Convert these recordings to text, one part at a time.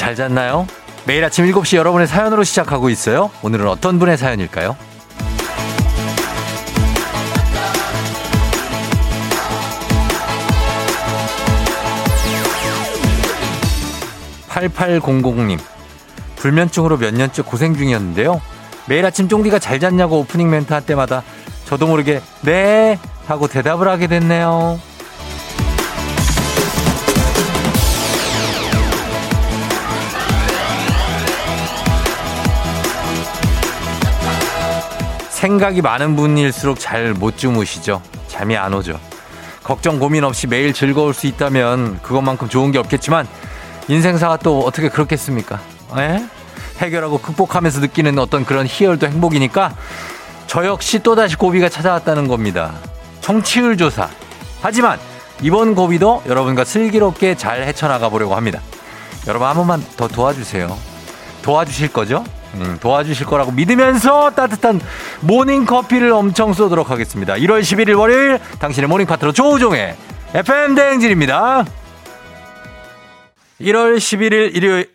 잘 잤나요? 매일 아침 7시 여러분의 사연으로 시작하고 있어요. 오늘은 어떤 분의 사연일까요? 8800님. 불면증으로 몇 년째 고생 중이었는데요. 매일 아침 쫑디가 잘 잤냐고 오프닝 멘트 할 때마다 저도 모르게 네 하고 대답을 하게 됐네요. 생각이 많은 분일수록 잘 못 주무시죠. 잠이 안 오죠. 걱정 고민 없이 매일 즐거울 수 있다면 그것만큼 좋은 게 없겠지만 인생사가 또 어떻게 그렇겠습니까? 에? 예? 해결하고 극복하면서 느끼는 어떤 그런 희열도 행복이니까 저 역시 또다시 고비가 찾아왔다는 겁니다. 청취율 조사. 하지만 이번 고비도 여러분과 슬기롭게 잘 헤쳐나가 보려고 합니다. 여러분 한 번만 더 도와주세요. 도와주실 거죠? 음, 도와주실 거라고 믿으면서 따뜻한 모닝 커피를 엄청 쏘도록 하겠습니다. 1월 11일 월요일 당신의 morning 파트너 조우종의 FM 대행진입니다. 1월 11일 일요일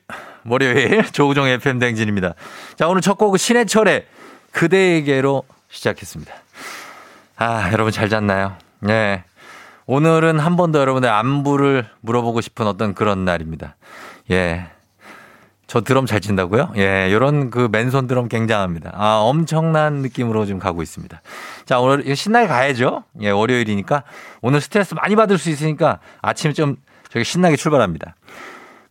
월요일 조우종의 FM 대행진입니다. 자 오늘 첫 곡은 신해철의 그대에게로 시작했습니다. 아 여러분 잘 잤나요? 네. 오늘은 한 번 더 여러분의 안부를 물어보고 싶은 어떤 그런 날입니다. 예. 저 드럼 잘 친다고요? 예, 요런 그 맨손 드럼 굉장합니다. 아, 엄청난 느낌으로 좀 가고 있습니다. 자, 오늘 신나게 가야죠. 예, 월요일이니까 오늘 스트레스 많이 받을 수 있으니까 아침에 좀 저기 신나게 출발합니다.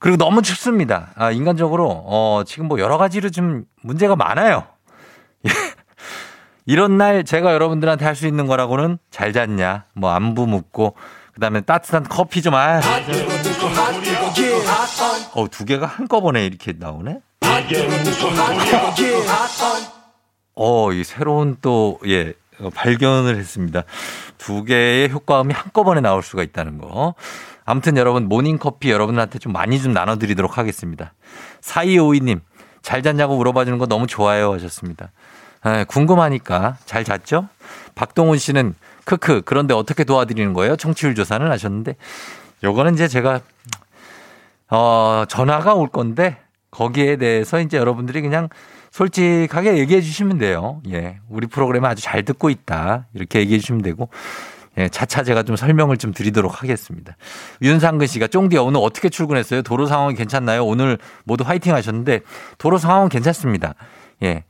그리고 너무 춥습니다. 아, 인간적으로 어, 지금 뭐 여러 가지로 좀 문제가 많아요. 예. 이런 날 제가 여러분들한테 할 수 있는 거라고는 잘 잤냐, 뭐 안부 묻고 그다음에 따뜻한 커피 좀 아. 어, 두 개가 한꺼번에 이렇게 나오네? 어, 이 새로운 또, 예, 어, 발견을 했습니다. 두 개의 효과음이 한꺼번에 나올 수가 있다는 거. 아무튼 여러분, 모닝커피 여러분한테 좀 많이 좀 나눠드리도록 하겠습니다. 4252님, 잘 잤냐고 물어봐 주는 거 너무 좋아요 하셨습니다. 아, 궁금하니까 잘 잤죠? 박동훈 씨는 크크, 그런데 어떻게 도와드리는 거예요? 청취율 조사는 하셨는데, 요거는 이제 제가 어, 전화가 올 건데 거기에 대해서 이제 여러분들이 그냥 솔직하게 얘기해 주시면 돼요. 예. 우리 프로그램 아주 잘 듣고 있다. 이렇게 얘기해 주시면 되고. 예, 차차 제가 좀 설명을 좀 드리도록 하겠습니다. 윤상근 씨가 쫑디 오늘 어떻게 출근했어요? 도로 상황이 괜찮나요? 오늘 모두 화이팅 하셨는데 도로 상황은 괜찮습니다. 예.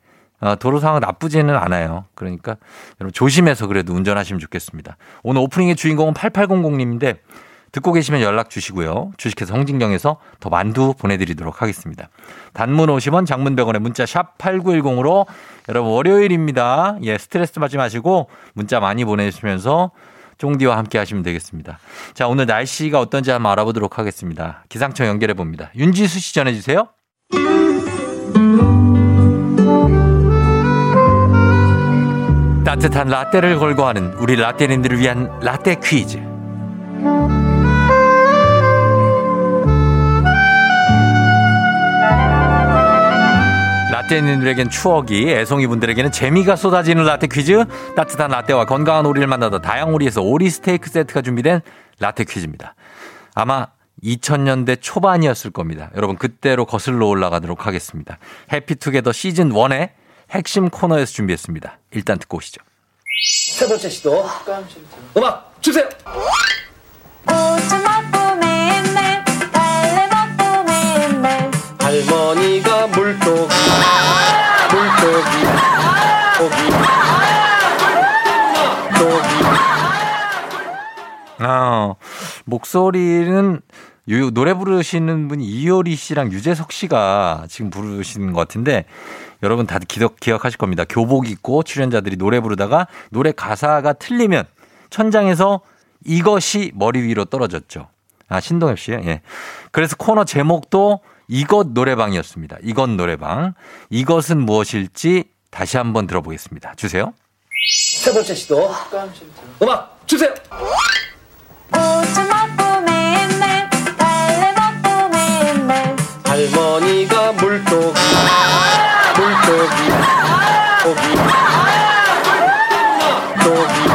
어, 도로 상황 나쁘지는 않아요. 그러니까 여러분 조심해서 그래도 운전하시면 좋겠습니다. 오늘 오프닝의 주인공은 8800님인데 듣고 계시면 연락 주시고요. 주식회사 성진경에서 더 만두 보내드리도록 하겠습니다. 단문 50원, 장문 100원에 문자 샵 8910으로 여러분 월요일입니다. 예, 스트레스 받지 마시고 문자 많이 보내주시면서 쫑디와 함께 하시면 되겠습니다. 자, 오늘 날씨가 어떤지 한번 알아보도록 하겠습니다. 기상청 연결해 봅니다. 윤지수 씨 전해주세요. 따뜻한 라떼를 걸고 하는 우리 라떼님들을 위한 라떼 퀴즈. 라떼님들에겐 추억이, 애송이 분들에게는 재미가 쏟아지는 라떼 퀴즈, 따뜻한 라떼와 건강한 오리를 만나다 다양오리에서 오리 스테이크 세트가 준비된 라떼 퀴즈입니다. 아마 2000년대 초반이었을 겁니다. 여러분, 그때로 거슬러 올라가도록 하겠습니다. 해피투게더 시즌 1의 핵심 코너에서 준비했습니다. 일단 듣고 오시죠. 세 번째 시도. 음악 주세요! 할머니가 물고기 물고기 고기 고기 아, 목소리는 요, 노래 부르시는 분이 이효리 씨랑 유재석 씨가 지금 부르시는 것 같은데 여러분 다들 기억, 기억하실 겁니다. 교복 입고 출연자들이 노래 부르다가 노래 가사가 틀리면 천장에서 이것이 머리 위로 떨어졌죠. 아, 신동엽 씨요? 예. 그래서 코너 제목도 이것 노래방이었습니다. 이것 노래방. 이것은 무엇일지 다시 한번 들어보겠습니다. 주세요. 세 번째 시도. 음악 주세요! 할머니가 물고기 물고기 고기 고기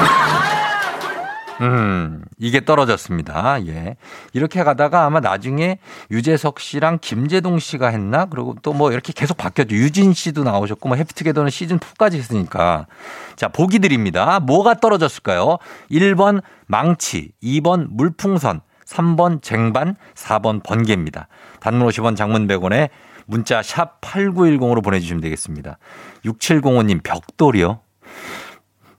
음, 이게 떨어졌습니다. 예. 이렇게 가다가 아마 나중에 유재석 씨랑 김재동 씨가 했나? 그리고 또 뭐 이렇게 계속 바뀌었죠. 유진 씨도 나오셨고 뭐 해피투게더는 시즌 2까지 했으니까. 자, 보기 드립니다. 뭐가 떨어졌을까요? 1번 망치, 2번 물풍선, 3번 쟁반, 4번 번개입니다. 단문 50원 장문 100원에 문자 샵 8910으로 보내주시면 되겠습니다. 6705님 벽돌이요?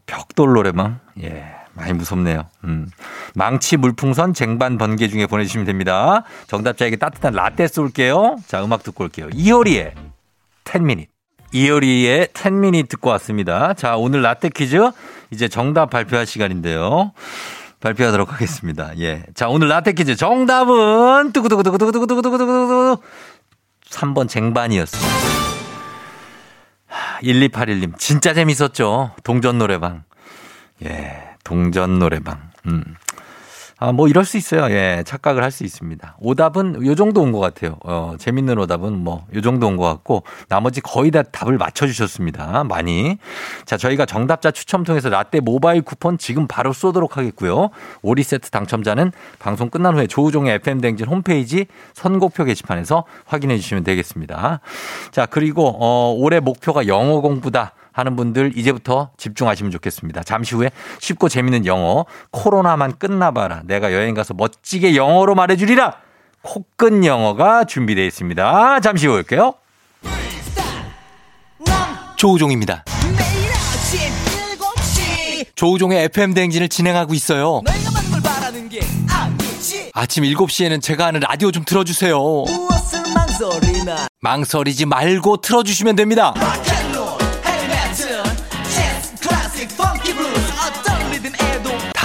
벽돌 노래방? 예. 많이 무섭네요. 음. 망치, 물풍선, 쟁반, 번개 중에 보내주시면 됩니다. 정답자에게 따뜻한 라떼 쏠게요. 자, 음악 듣고 올게요. 이효리의 10미닛. 이효리의 10미닛 듣고 왔습니다. 자, 오늘 라떼 퀴즈 이제 정답 발표할 시간인데요. 발표하도록 하겠습니다. 예. 자, 오늘 라떼 퀴즈 정답은 뚜구두구두구두구두구두구두구두구 3번 쟁반이었습니다. 1281님, 진짜 재밌었죠. 동전 노래방. 예, 동전 노래방. 음. 아, 뭐 이럴 수 있어요. 예, 착각을 할 수 있습니다. 오답은 요 정도 온 것 같아요. 어, 재밌는 오답은 뭐 요 정도 온 것 같고 나머지 거의 다 답을 맞춰주셨습니다. 많이. 자, 저희가 정답자 추첨 통해서 라떼 모바일 쿠폰 지금 바로 쏘도록 하겠고요. 오리 세트 당첨자는 방송 끝난 후에 조우종의 FM 댕진 홈페이지 선곡표 게시판에서 확인해 주시면 되겠습니다. 자, 그리고 어, 올해 목표가 영어 공부다. 하는 분들 이제부터 집중하시면 좋겠습니다. 잠시 후에 쉽고 재밌는 영어 코로나만 끝나봐라. 내가 여행 가서 멋지게 영어로 말해주리라. 코끝 영어가 준비되어 있습니다. 잠시 후에 올게요. 조우종입니다. 매일 아침 7시 조우종의 FM 대행진을 진행하고 있어요. 내가 받는 걸 바라는 게 아니지 아침 7시에는 제가 하는 라디오 좀 틀어주세요. 무엇을 망설이나 망설이지 말고 틀어주시면 됩니다.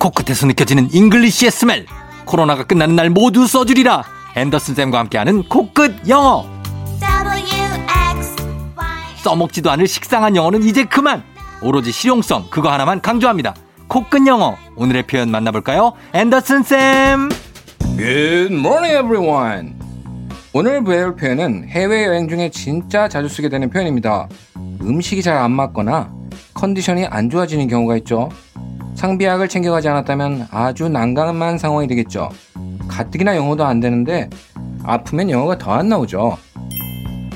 코끝에서 느껴지는 English의 smell. 코로나가 끝나는 날 모두 써주리라. 앤더슨 쌤과 함께하는 코끝 영어. 써먹지도 않을 식상한 영어는 이제 그만. 오로지 실용성 그거 하나만 강조합니다. 코끝 영어. 오늘의 표현 만나볼까요? 앤더슨 쌤. Good morning, everyone. 오늘 배울 표현은 해외 여행 중에 진짜 자주 쓰게 되는 표현입니다. 음식이 잘 안 맞거나 컨디션이 안 좋아지는 경우가 있죠. 상비약을 챙겨가지 않았다면 아주 난감한 상황이 되겠죠. 가뜩이나 영어도 안 되는데 아프면 영어가 더 안 나오죠.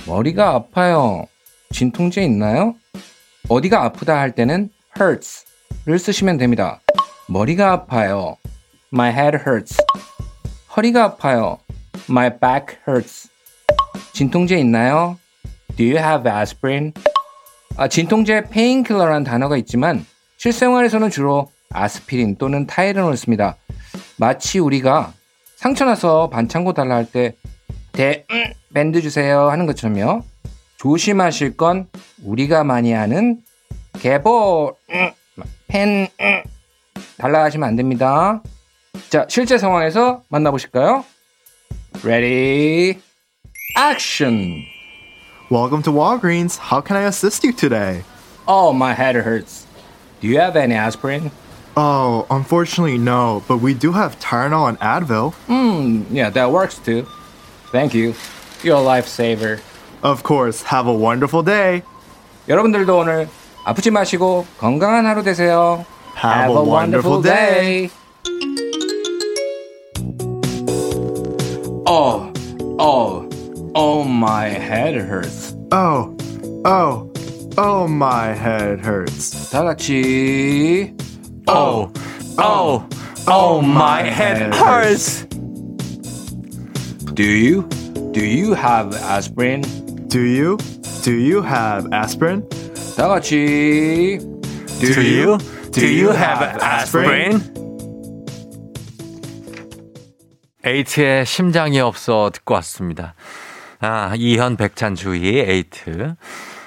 머리가 아파요. 진통제 있나요? 어디가 아프다 할 때는 hurts를 쓰시면 됩니다. 머리가 아파요. My head hurts. 허리가 아파요. My back hurts. 진통제 있나요? Do you have aspirin? 아, 진통제 painkiller란 단어가 있지만 실생활에서는 주로 아스피린 또는 타이레놀을 씁니다. 마치 우리가 상처 나서 반창고 달라 할 때 대, 음, 밴드 주세요 하는 것처럼요. 조심하실 건 우리가 많이 하는 개볼, 음, 펜, 음, 달라 하시면 안 됩니다. 자, 실제 상황에서 만나보실까요? Ready, action! Welcome to Walgreens. How can I assist you today? Oh, my head hurts. Do you have any aspirin? Oh, unfortunately, no, but we do have Tylenol and Advil. Hmm, yeah, that works too. Thank you. You're a lifesaver. Of course, have a wonderful day. 여러분들도 오늘 아프지 마시고 건강한 하루 되세요. Have a wonderful day. Oh, oh, oh, my head hurts. Oh, oh, oh, my head hurts. 다 같이. Oh, oh, oh, my head hurts. Do you? Do you have aspirin? Do you? Do you have aspirin? 다 같이. Do you? Do you have aspirin? 에이트의 심장이 없어 듣고 왔습니다. 아, 이현 백찬 주희 에이트.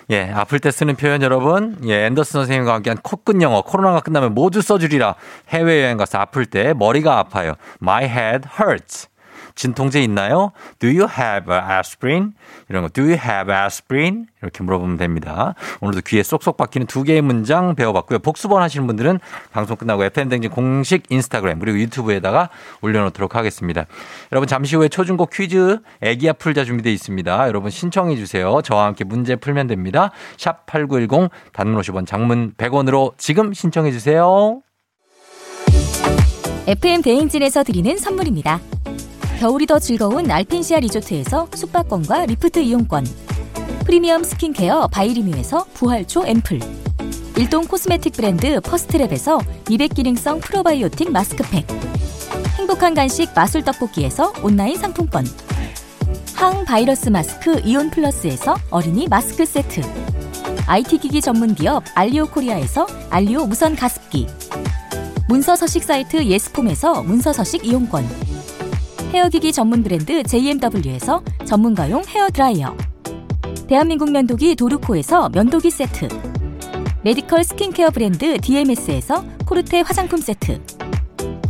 예, 아플 때 쓰는 표현 여러분. 예, 앤더슨 선생님과 함께한 코끝 영어. 코로나가 끝나면 모두 써주리라. 해외여행 가서 아플 때 머리가 아파요. My head hurts. 진통제 있나요? Do you have aspirin? 이런 거. Do you have aspirin? 이렇게 물어보면 됩니다. 오늘도 귀에 쏙쏙 박히는 두 개의 문장 배워봤고요. 복습 원하시는 분들은 방송 끝나고 FM댕진 공식 인스타그램 그리고 유튜브에다가 올려놓도록 하겠습니다. 여러분 잠시 후에 초중고 퀴즈 애기야 풀자 준비되어 있습니다. 여러분 신청해 주세요. 저와 함께 문제 풀면 됩니다. 샵 8910 단문 50원 장문 100원으로 지금 신청해 주세요. FM 대행진에서 드리는 선물입니다. 겨울이 더 즐거운 알펜시아 리조트에서 숙박권과 리프트 이용권. 프리미엄 스킨케어 바이리뮤에서 부활초 앰플. 일동 코스메틱 브랜드 퍼스트랩에서 미백 기능성 프로바이오틱 마스크팩. 행복한 간식 마술 떡볶이에서 온라인 상품권. 항 바이러스 마스크 이온 플러스에서 어린이 마스크 세트. IT 기기 전문 기업 알리오 코리아에서 알리오 무선 가습기. 문서 서식 사이트 예스폼에서 문서 서식 이용권. 헤어기기 전문 브랜드 JMW에서 전문가용 헤어 드라이어. 대한민국 면도기 도르코에서 면도기 세트. 메디컬 스킨케어 브랜드 DMS에서 코르테 화장품 세트.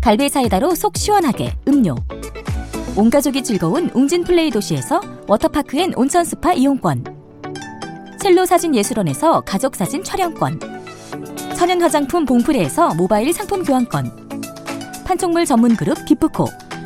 갈배 사이다로 속 시원하게 음료. 온 가족이 즐거운 웅진 플레이 도시에서 워터파크 and 온천 스파 이용권. 첼로 사진 예술원에서 가족 사진 촬영권. 천연 화장품 봉프레에서 모바일 상품 교환권. 판촉물 전문 그룹 기프코.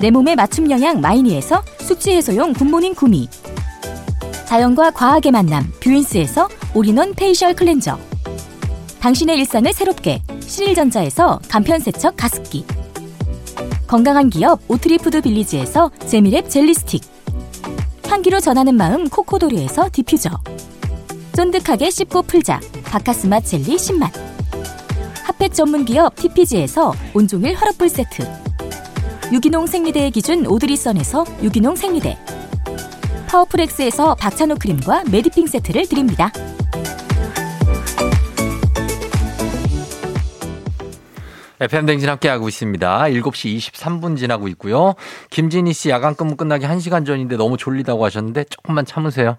내 몸에 맞춤 영양 마이니에서 숙취 해소용 굿모닝 구미. 자연과 과학의 만남 뷰인스에서 all-in-one facial cleanser. 당신의 일상을 새롭게 신일전자에서 간편세척 가습기. 건강한 기업 오트리푸드 빌리지에서 재미랩 젤리 스틱. 향기로 전하는 마음 코코도리에서 디퓨저. 쫀득하게 씹고 풀자 박카스맛 젤리 10만. 핫팩 전문 기업 TPG에서 온종일 화롯불 세트. 유기농 생리대의 기준 오드리선에서 유기농 생리대. 파워풀엑스에서 박찬호 크림과 메디핑 세트를 드립니다. FM 댕진 함께하고 있습니다. 7시 23분 지나고 있고요. 김진희 씨 야간 근무 끝나기 1시간 전인데 너무 졸리다고 하셨는데 조금만 참으세요.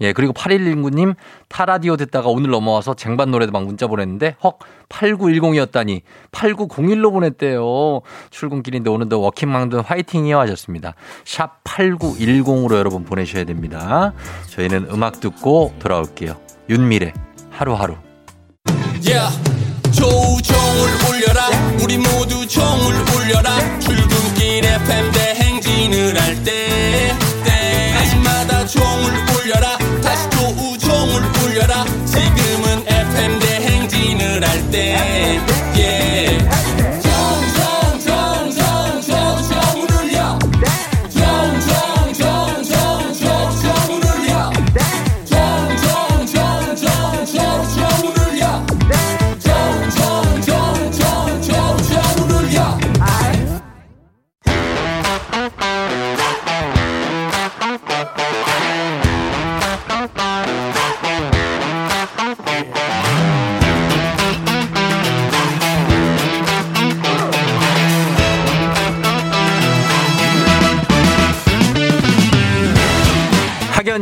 예, 그리고 8119님 타라디오 듣다가 오늘 넘어와서 쟁반 노래도 막 문자 보냈는데 헉 8910이었다니 8901로 보냈대요. 출근길인데 오늘도 워킹망든 화이팅이요 하셨습니다. 샵 8910으로 여러분 보내셔야 됩니다. 저희는 음악 듣고 돌아올게요. 윤미래 하루하루. Yeah. 조우 종을 울려라. 우리 모두 종을 울려라. 출근길 FM 대행진을 할때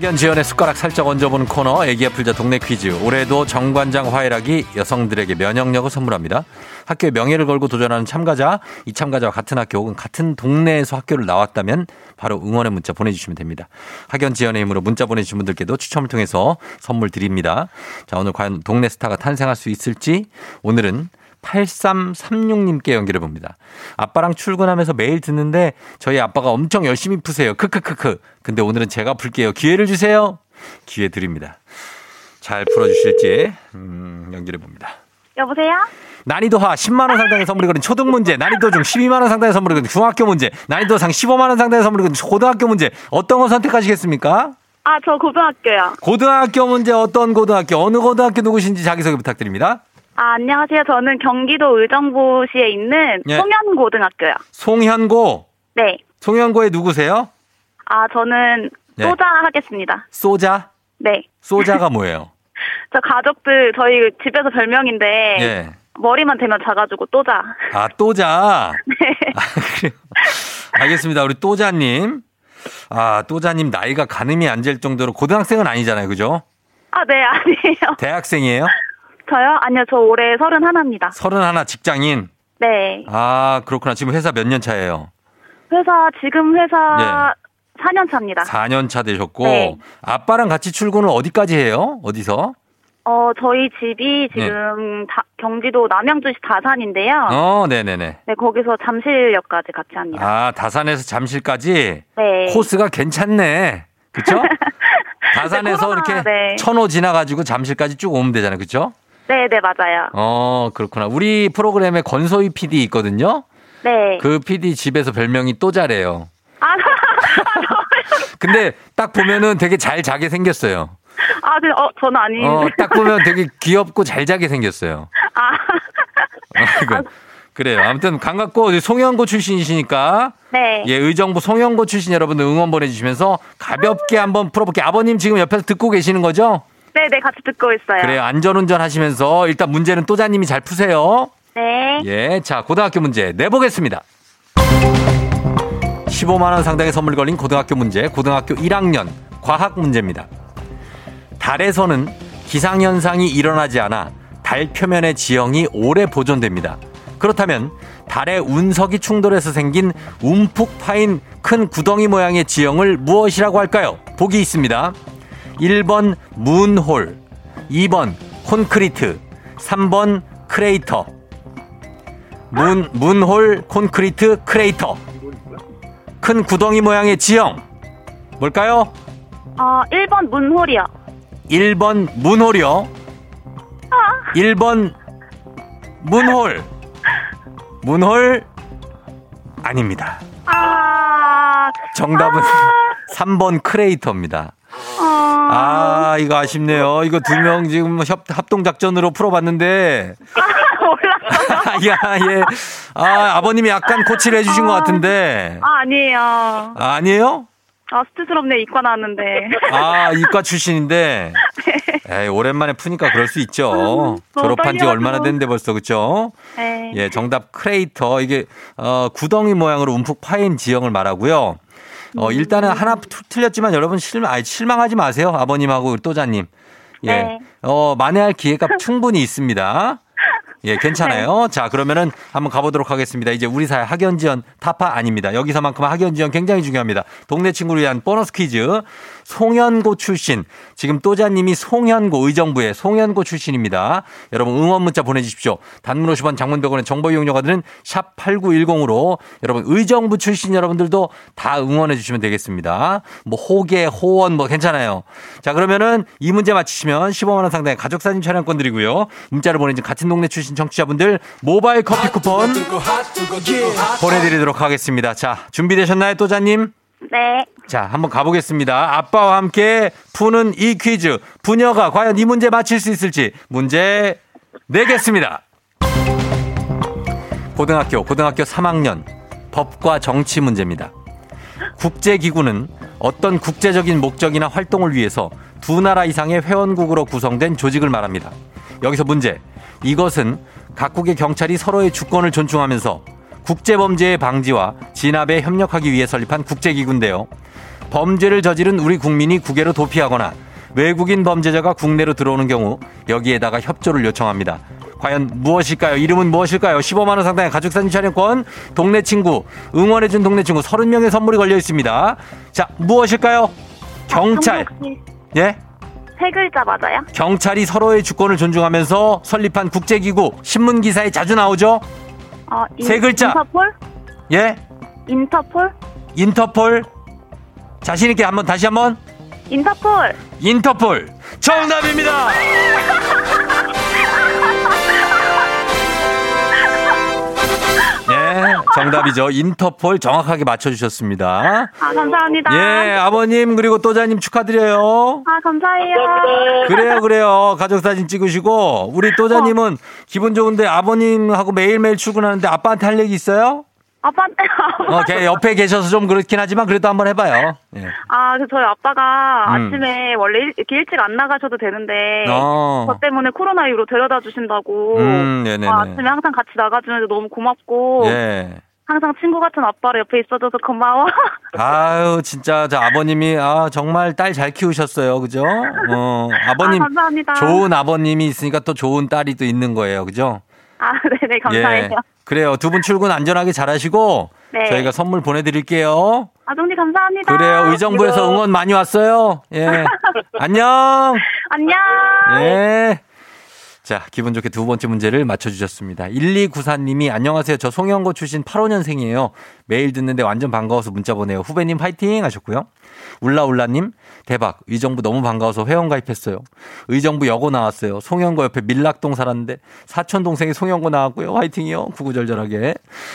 학연 지연의 숟가락 살짝 얹어보는 코너 애기야 풀자 동네 퀴즈. 올해도 정관장 화해락이 여성들에게 면역력을 선물합니다. 학교의 명예를 걸고 도전하는 참가자 이 참가자와 같은 학교 혹은 같은 동네에서 학교를 나왔다면 바로 응원의 문자 보내주시면 됩니다. 학연 지연의 힘으로 문자 보내주신 분들께도 추첨을 통해서 선물 드립니다. 자 오늘 과연 동네 스타가 탄생할 수 있을지? 오늘은 8336님께 연결해 봅니다. 아빠랑 출근하면서 매일 듣는데 저희 아빠가 엄청 열심히 푸세요. 크크크크. 근데 오늘은 제가 풀게요. 기회를 주세요. 기회 드립니다. 잘 풀어주실지, 음, 연결해 봅니다. 여보세요? 난이도하 10만원 상당의 선물이 거는 초등 문제, 난이도 중 12만원 상당의 선물이 거는 중학교 문제, 난이도 상 15만원 상당의 선물이 거는 고등학교 문제, 어떤 거 선택하시겠습니까? 아, 저 고등학교요. 고등학교 문제 어떤 고등학교, 어느 고등학교 누구신지 자기소개 부탁드립니다. 아, 안녕하세요. 저는 경기도 의정부시에 있는 예. 송현고등학교요. 송현고, 네. 송현고의 누구세요? 아, 저는 네. 소자 하겠습니다. 소자? 네. 소자가 뭐예요? 저 가족들, 저희 집에서 별명인데, 예. 머리만 대면 작아지고 또자. 아, 또자. 네. 아, 그래요. 알겠습니다. 우리 또자님. 아, 또자님 나이가 가늠이 안 될 정도로 고등학생은 아니잖아요. 그죠? 아, 네, 아니에요. 대학생이에요? 저요? 아니요, 저 올해 서른 하나입니다. 서른 하나 직장인. 네. 아, 그렇구나. 지금 회사 몇 년 차예요? 회사, 지금 회사 4년 차입니다. 4년 차 되셨고. 네. 아빠랑 같이 출근을 어디까지 해요? 어디서? 어, 저희 집이 지금 다- 경기도 남양주시 다산인데요. 네. 어, 네네네. 네, 거기서 잠실역까지 같이 합니다. 아, 다산에서 잠실까지 네. 코스가 괜찮네. 그쵸? 다산에서 코로나, 이렇게 네. 천호 지나가지고 잠실까지 쭉 오면 되잖아요. 그쵸? 네, 네, 맞아요. 어, 그렇구나. 우리 프로그램에 권소희 PD 있거든요. 네. 그 PD 집에서 별명이 또 잘해요. 아, 정말요? 근데 딱 보면은 되게 잘 자게 생겼어요. 아, 네, 어, 저는 아닌데. 어, 딱 보면 되게 귀엽고 잘 자게 생겼어요. 아, 어, 이거. 그래요. 아무튼 반갑고 송영고 출신이시니까 네. 예, 의정부 송영고 출신 여러분들 응원 보내주시면서 가볍게 한번 풀어볼게요. 아버님 지금 옆에서 듣고 계시는 거죠? 네, 네, 같이 듣고 있어요. 그래요. 안전운전 하시면서 일단 문제는 또자님이 잘 푸세요. 네. 예, 자 고등학교 문제 내보겠습니다. 15만 원 상당의 선물 걸린 고등학교 문제, 고등학교 1학년 과학 문제입니다. 달에서는 기상 현상이 일어나지 않아 달 표면의 지형이 오래 보존됩니다. 그렇다면 달에 운석이 충돌해서 생긴 움푹 파인 큰 구덩이 모양의 지형을 무엇이라고 할까요? 보기 있습니다. 1번 moon hole, 2번 콘크리트, 3번 크레이터. moon, moon hole, 콘크리트, 크레이터. 큰 구덩이 모양의 지형. 뭘까요? 어, 1번 moon hole이요. 1번 문홀이요. 1번 문홀. 문홀 아닙니다. 아, 정답은 3번 크레이터입니다. 어, 아, 이거 아쉽네요. 이거 두 명 지금 협, 합동작전으로 풀어봤는데. 야, 예. 아, 아버님이 약간 코치를 해주신 것 같은데. 아, 아니에요. 아, 아니에요? 아, 쑥스럽네, 이과 나왔는데. 아, 이과 출신인데. 에이, 오랜만에 푸니까 그럴 수 있죠. 너무 졸업한 지. 얼마나 됐는데 벌써, 그쵸? 네. 예, 정답 크레이터. 이게, 어, 구덩이 모양으로 움푹 파인 지형을 말하고요. 어, 일단은 하나 투- 틀렸지만 여러분 실망, 아니, 실망하지 마세요. 아버님하고 또자님. 예. 네. 어, 만회할 기회가 충분히 있습니다. 예, 괜찮아요. 자, 그러면은 한번 가보도록 하겠습니다. 이제 우리 사회 학연 지원 타파 아닙니다. 여기서만큼 학연 지원 굉장히 중요합니다. 동네 친구를 위한 보너스 퀴즈. 송현고 출신. 지금 또자님이 송현고 의정부의 송현고 출신입니다. 여러분 응원 문자 보내주십시오. 단문 50원 장문병원의 정보 이용료가 드는 샵 8910으로 여러분 의정부 출신 여러분들도 다 응원해 주시면 되겠습니다. 뭐 호계, 호원 뭐 괜찮아요. 자, 그러면은 이 문제 맞히시면 15만 원 상당의 가족 사진 촬영권 드리고요. 문자를 보내준 같은 동네 출신 청취자분들 모바일 커피 쿠폰 보내드리도록 하겠습니다. 자, 준비되셨나요, 또자님? 네. 자, 한번 가보겠습니다. 아빠와 함께 푸는 이 퀴즈. 부녀가 과연 이 문제 맞힐 수 있을지 문제 내겠습니다. 고등학교, 고등학교 3학년 법과 정치 문제입니다. 국제기구는 어떤 국제적인 목적이나 활동을 위해서 두 나라 이상의 회원국으로 구성된 조직을 말합니다. 여기서 문제. 이것은 각국의 경찰이 서로의 주권을 존중하면서 국제범죄의 방지와 진압에 협력하기 위해 설립한 국제기구인데요. 범죄를 저지른 우리 국민이 국외로 도피하거나 외국인 범죄자가 국내로 들어오는 경우 여기에다가 협조를 요청합니다. 과연 무엇일까요? 이름은 무엇일까요? 15만 원 상당의 가족 사진 촬영권, 동네 친구, 응원해 준 동네 친구 30명의 선물이 걸려 있습니다. 자, 무엇일까요? 경찰. 예? 세 글자 맞아요? 경찰이 서로의 주권을 존중하면서 설립한 국제기구, 신문 기사에 자주 나오죠? 어, 인- 세 글자. 인터폴? 예? 인터폴? 인터폴. 자신 있게 한번 다시 한번. 인터폴. 인터폴 정답입니다. 네, 정답이죠. 인터폴 정확하게 맞춰주셨습니다. 아, 감사합니다. 예, 아버님 그리고 또자님 축하드려요. 아, 감사해요. 그래요, 그래요. 가족 사진 찍으시고 우리 또자님은 기분 좋은데 아버님하고 매일매일 출근하는데 아빠한테 할 얘기 있어요? 아빠한테, 어, 걔 옆에 계셔서 좀 그렇긴 하지만 그래도 한번 해봐요. 예. 아, 그 저희 아빠가 음. 아침에 원래 일, 이렇게 일찍 안 나가셔도 되는데 어. 저 때문에 코로나 이후로 데려다 주신다고 음, 네네네. 아, 아침에 항상 같이 나가주는데 너무 고맙고 예. 항상 친구 같은 아빠를 옆에 있어줘서 고마워. 아유, 진짜, 저 아버님이, 아, 정말 딸 잘 키우셨어요. 그죠? 어, 아버님, 아, 감사합니다. 좋은 아버님이 있으니까 또 좋은 딸이 또 있는 거예요. 그죠? 아, 네네, 감사해요. 예. 그래요. 두 분 출근 안전하게 잘 하시고, 네. 저희가 선물 보내드릴게요. 아동님 감사합니다. 그래요. 의정부에서 응원 많이 왔어요. 예. 안녕! 안녕. 예. 자, 기분 좋게 두 번째 문제를 맞춰주셨습니다. 1294님이 안녕하세요. 저 송영고 출신 85년생이에요. 매일 듣는데 완전 반가워서 문자 보내요. 후배님 파이팅 하셨고요. 울라울라님 대박. 의정부 너무 반가워서 회원 가입했어요. 의정부 여고 나왔어요. 송영고 옆에 밀락동 살았는데 사촌 동생이 송영고 나왔고요. 화이팅이요. 구구절절하게.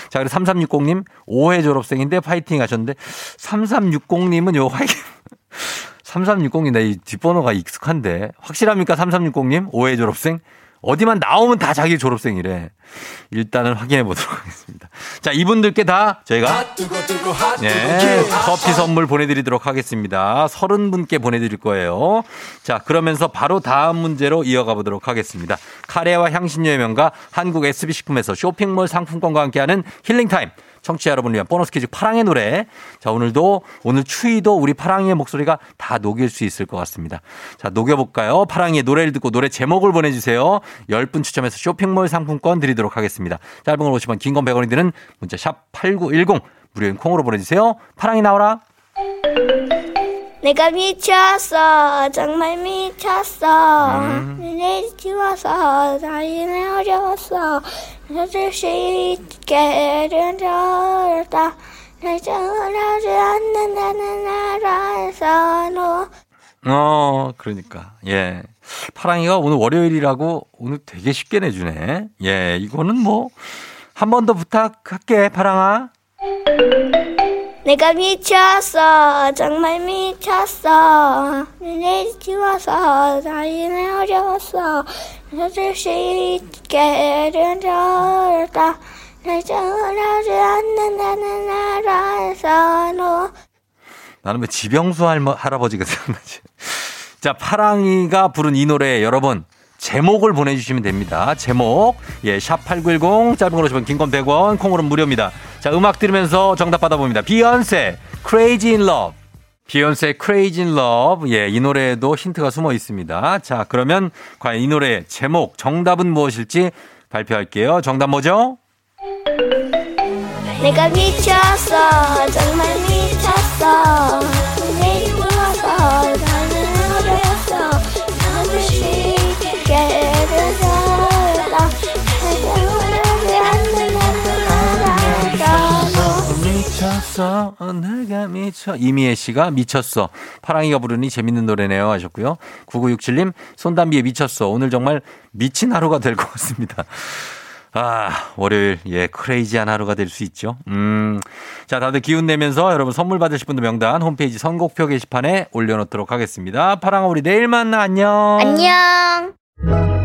자, 그리고 3360님 5회 졸업생인데 파이팅 하셨는데 3360님은 요 화이팅 3360님, 나이 뒷번호가 익숙한데. 확실합니까? 3360님? 5회 졸업생? 어디만 나오면 다 자기 졸업생이래. 일단은 확인해 보도록 하겠습니다. 자, 이분들께 다 저희가 네, 커피 선물 보내드리도록 하겠습니다. 30분께 보내드릴 거예요. 자, 그러면서 바로 다음 문제로 이어가 보도록 하겠습니다. 카레와 향신료의 명가 한국 SB식품에서 쇼핑몰 상품권과 함께하는 힐링타임. 청취자 여러분을 위한 보너스 퀴즈 파랑의 노래. 자, 오늘도, 오늘 추위도 우리 파랑이의 목소리가 다 녹일 수 있을 것 같습니다. 자, 녹여볼까요? 파랑이의 노래를 듣고 노래 제목을 보내주세요. 10분 추첨해서 쇼핑몰 상품권 드리도록 하겠습니다. 짧은 걸 오시면 긴 건 100원이 드는 문자 샵 8910 무료인 콩으로 보내주세요. 파랑이 나오라. 내가 미쳤어 정말 미쳤어 내 지워서 다리는 어려웠어 찾을 수 있게 된다 날 전하지 않는다는 나라에서 너 어, 그러니까. 예. 파랑이가 오늘 월요일이라고 오늘 되게 쉽게 내주네. 예, 이거는 뭐, 한 번 더 부탁할게, 파랑아. 내가 미쳤어. 정말 미쳤어. 내 지워서 다리는 어려웠어. 찾을 수 있게 된다. 날 전하지 않는다는 나라에서 너 나는 왜 지병수 할머, 할아버지가 생각나지? 자, 파랑이가 부른 이 노래 여러분 제목을 보내주시면 됩니다. 제목 예, 샵8910 짧은 걸 오시면 긴건 100원 콩으로는 무료입니다. 자, 음악 들으면서 정답 받아봅니다. 비욘세 Crazy in Love 비욘세 Crazy in Love 예, 이 노래에도 힌트가 숨어 있습니다. 자, 그러면 과연 이 노래의 제목 정답은 무엇일지 발표할게요. 정답 뭐죠? 내가 미쳤어 정말 미쳤어 부어서 나는 수있 미쳤어? 내가 미쳐. 이미애 씨가 미쳤어. 파랑이가 부르니 재밌는 노래네요 하셨고요. 9967님 손담비에 미쳤어. 오늘 정말 미친 하루가 될 것 같습니다. 아 월요일 예 크레이지한 하루가 될 수 있죠. 음 자 다들 기운 내면서 여러분 선물 받으실 분들 명단 홈페이지 선곡표 게시판에 올려놓도록 하겠습니다. 파랑아 우리 내일 만나. 안녕. 안녕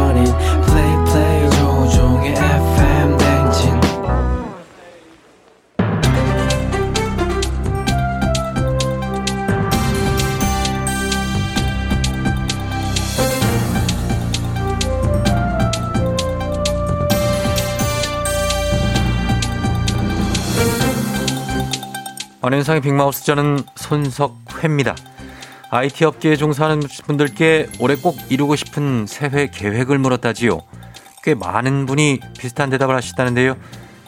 안현상의 빅마우스 저는 손석회입니다. IT 업계에 종사하는 분들께 올해 꼭 이루고 싶은 새해 계획을 물었다지요. 꽤 많은 분이 비슷한 대답을 하셨다는데요.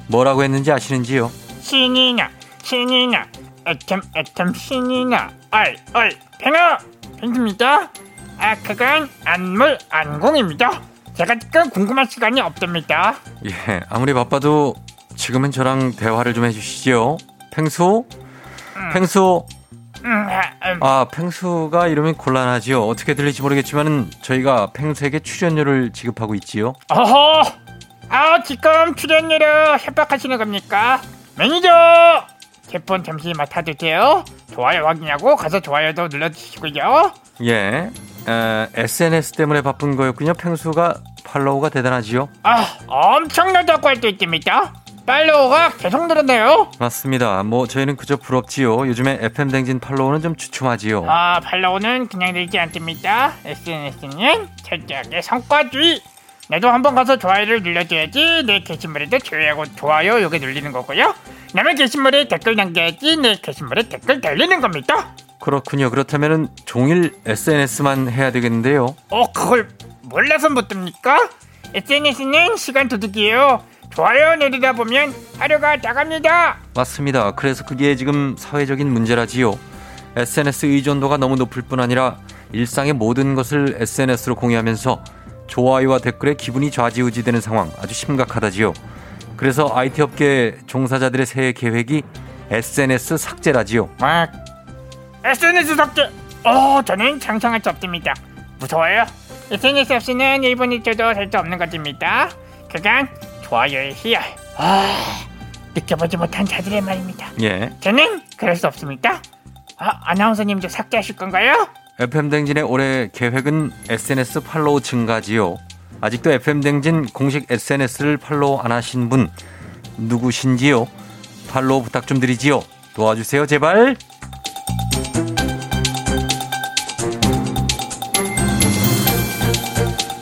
뭐라고 했는지 아시는지요? 신이 나 신이 나 애템 애템 신이 나 어이 어이 팽아 팽입니다 아 그건 안물 안공입니다 제가 지금 궁금한 시간이 없답니다 예, 아무리 바빠도 지금은 저랑 대화를 좀 해주시죠. 팽수? 팽수? 음, 아, 음, 아, 팽수가 이러면 곤란하지요. 어떻게 들릴지 모르겠지만 저희가 팽수에게 출연료를 지급하고 있지요. 어허 아 지금 출연료로 협박하시는 겁니까 매니저 제폰 잠시 맡아도 돼요 좋아요 확인하고 가서 좋아요도 눌러주시고요 예, 에, SNS 때문에 바쁜 거였군요. 팽수가 팔로우가 대단하지요. 아 엄청나다고 할 수 있습니다 팔로우가 계속 늘었네요 맞습니다. 뭐 저희는 그저 부럽지요. 요즘에 FM 댕진 팔로우는 좀 주춤하지요. 아, 팔로우는 그냥 늘지 않습니다. SNS는 철저하게 성과주의. 나도 한번 가서 좋아요를 눌러줘야지 내 게시물에도 좋아요, 좋아요 요게 눌리는 거고요. 남의 게시물에 댓글 남겨야지 내 게시물에 댓글 달리는 겁니다. 그렇군요. 그렇다면은 종일 SNS만 해야 되겠는데요. 어, 그걸 몰라서 못 듭니까? SNS는 시간 도둑이에요. 좋아요 누르다 보면 하루가 나갑니다. 맞습니다. 그래서 그게 지금 사회적인 문제라지요. SNS 의존도가 너무 높을 뿐 아니라 일상의 모든 것을 SNS로 공유하면서 좋아요와 댓글에 기분이 좌지우지되는 상황 아주 심각하다지요. 그래서 IT 업계 종사자들의 새해 계획이 SNS 삭제라지요. 막 SNS 삭제. 어, 저는 상상할 수 없습니다. 무서워요. SNS 없이는 1분 1초도 살수 없는 것입니다. 그간 좋아요의 희열. 아, 느껴보지 못한 자들의 말입니다. 예. 저는 그럴 수 없습니다. 아, 아나운서님도 삭제하실 건가요? FM 댕진의 올해 계획은 SNS 팔로우 증가지요. 아직도 FM 댕진 공식 SNS를 팔로우 안 하신 분 누구신지요? 팔로우 부탁 좀 드리지요. 도와주세요, 제발.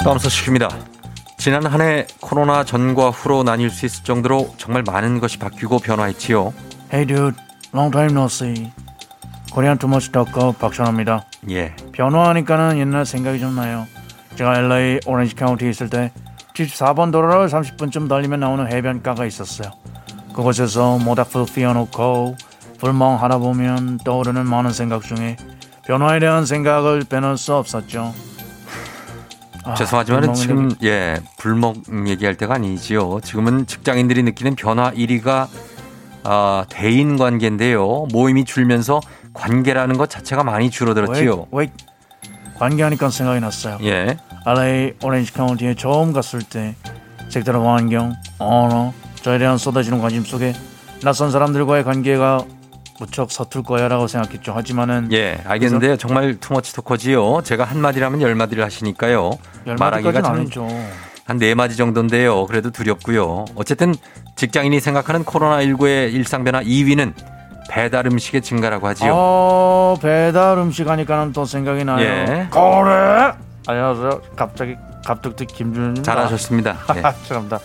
다음 소식입니다. 지난 한 해 코로나 전과 후로 나뉠 수 있을 정도로 정말 많은 것이 바뀌고 변화했지요. Hey dude, long time no see. 코리안 투머치 덕커 박찬호입니다. 예. 변화하니까는 옛날 생각이 좀 나요. 제가 LA 오렌지 카운티에 있을 때 74번 도로를 30분쯤 달리면 나오는 해변가가 있었어요. 그곳에서 모닥불 피워놓고 불멍 하다 보면 떠오르는 많은 생각 중에 변화에 대한 생각을 빼놓을 수 없었죠. 아, 죄송하지만 지금 예 불먹 얘기할 때가 아니지요. 지금은 직장인들이 느끼는 변화 1위가 아, 대인 관계인데요. 모임이 줄면서 관계라는 것 자체가 많이 줄어들었지요. wait. 관계하니까 생각이 났어요. 예. LA 오렌지 카운티에 처음 갔을 때 색다른 환경, 언어, 저에 대한 쏟아지는 관심 속에 낯선 사람들과의 관계가 무척 서툴 거야라고 생각했죠. 하지만은 예, 알겠는데요. 정말 투머치 토커지요. 제가 한 마디라면 열 마디를 하시니까요. 말하기가 참 아니죠. 한네 마디 정도인데요. 그래도 두렵고요. 어쨌든 직장인이 생각하는 코로나19의 일상 변화 2위는 배달 음식의 증가라고 하지요. 어, 배달 음식 하니까는 또 생각이 나요. 예. 그래. 안녕하세요. 갑자기 갑툭튀 김준입니다. 잘하셨습니다. 예. 죄송합니다.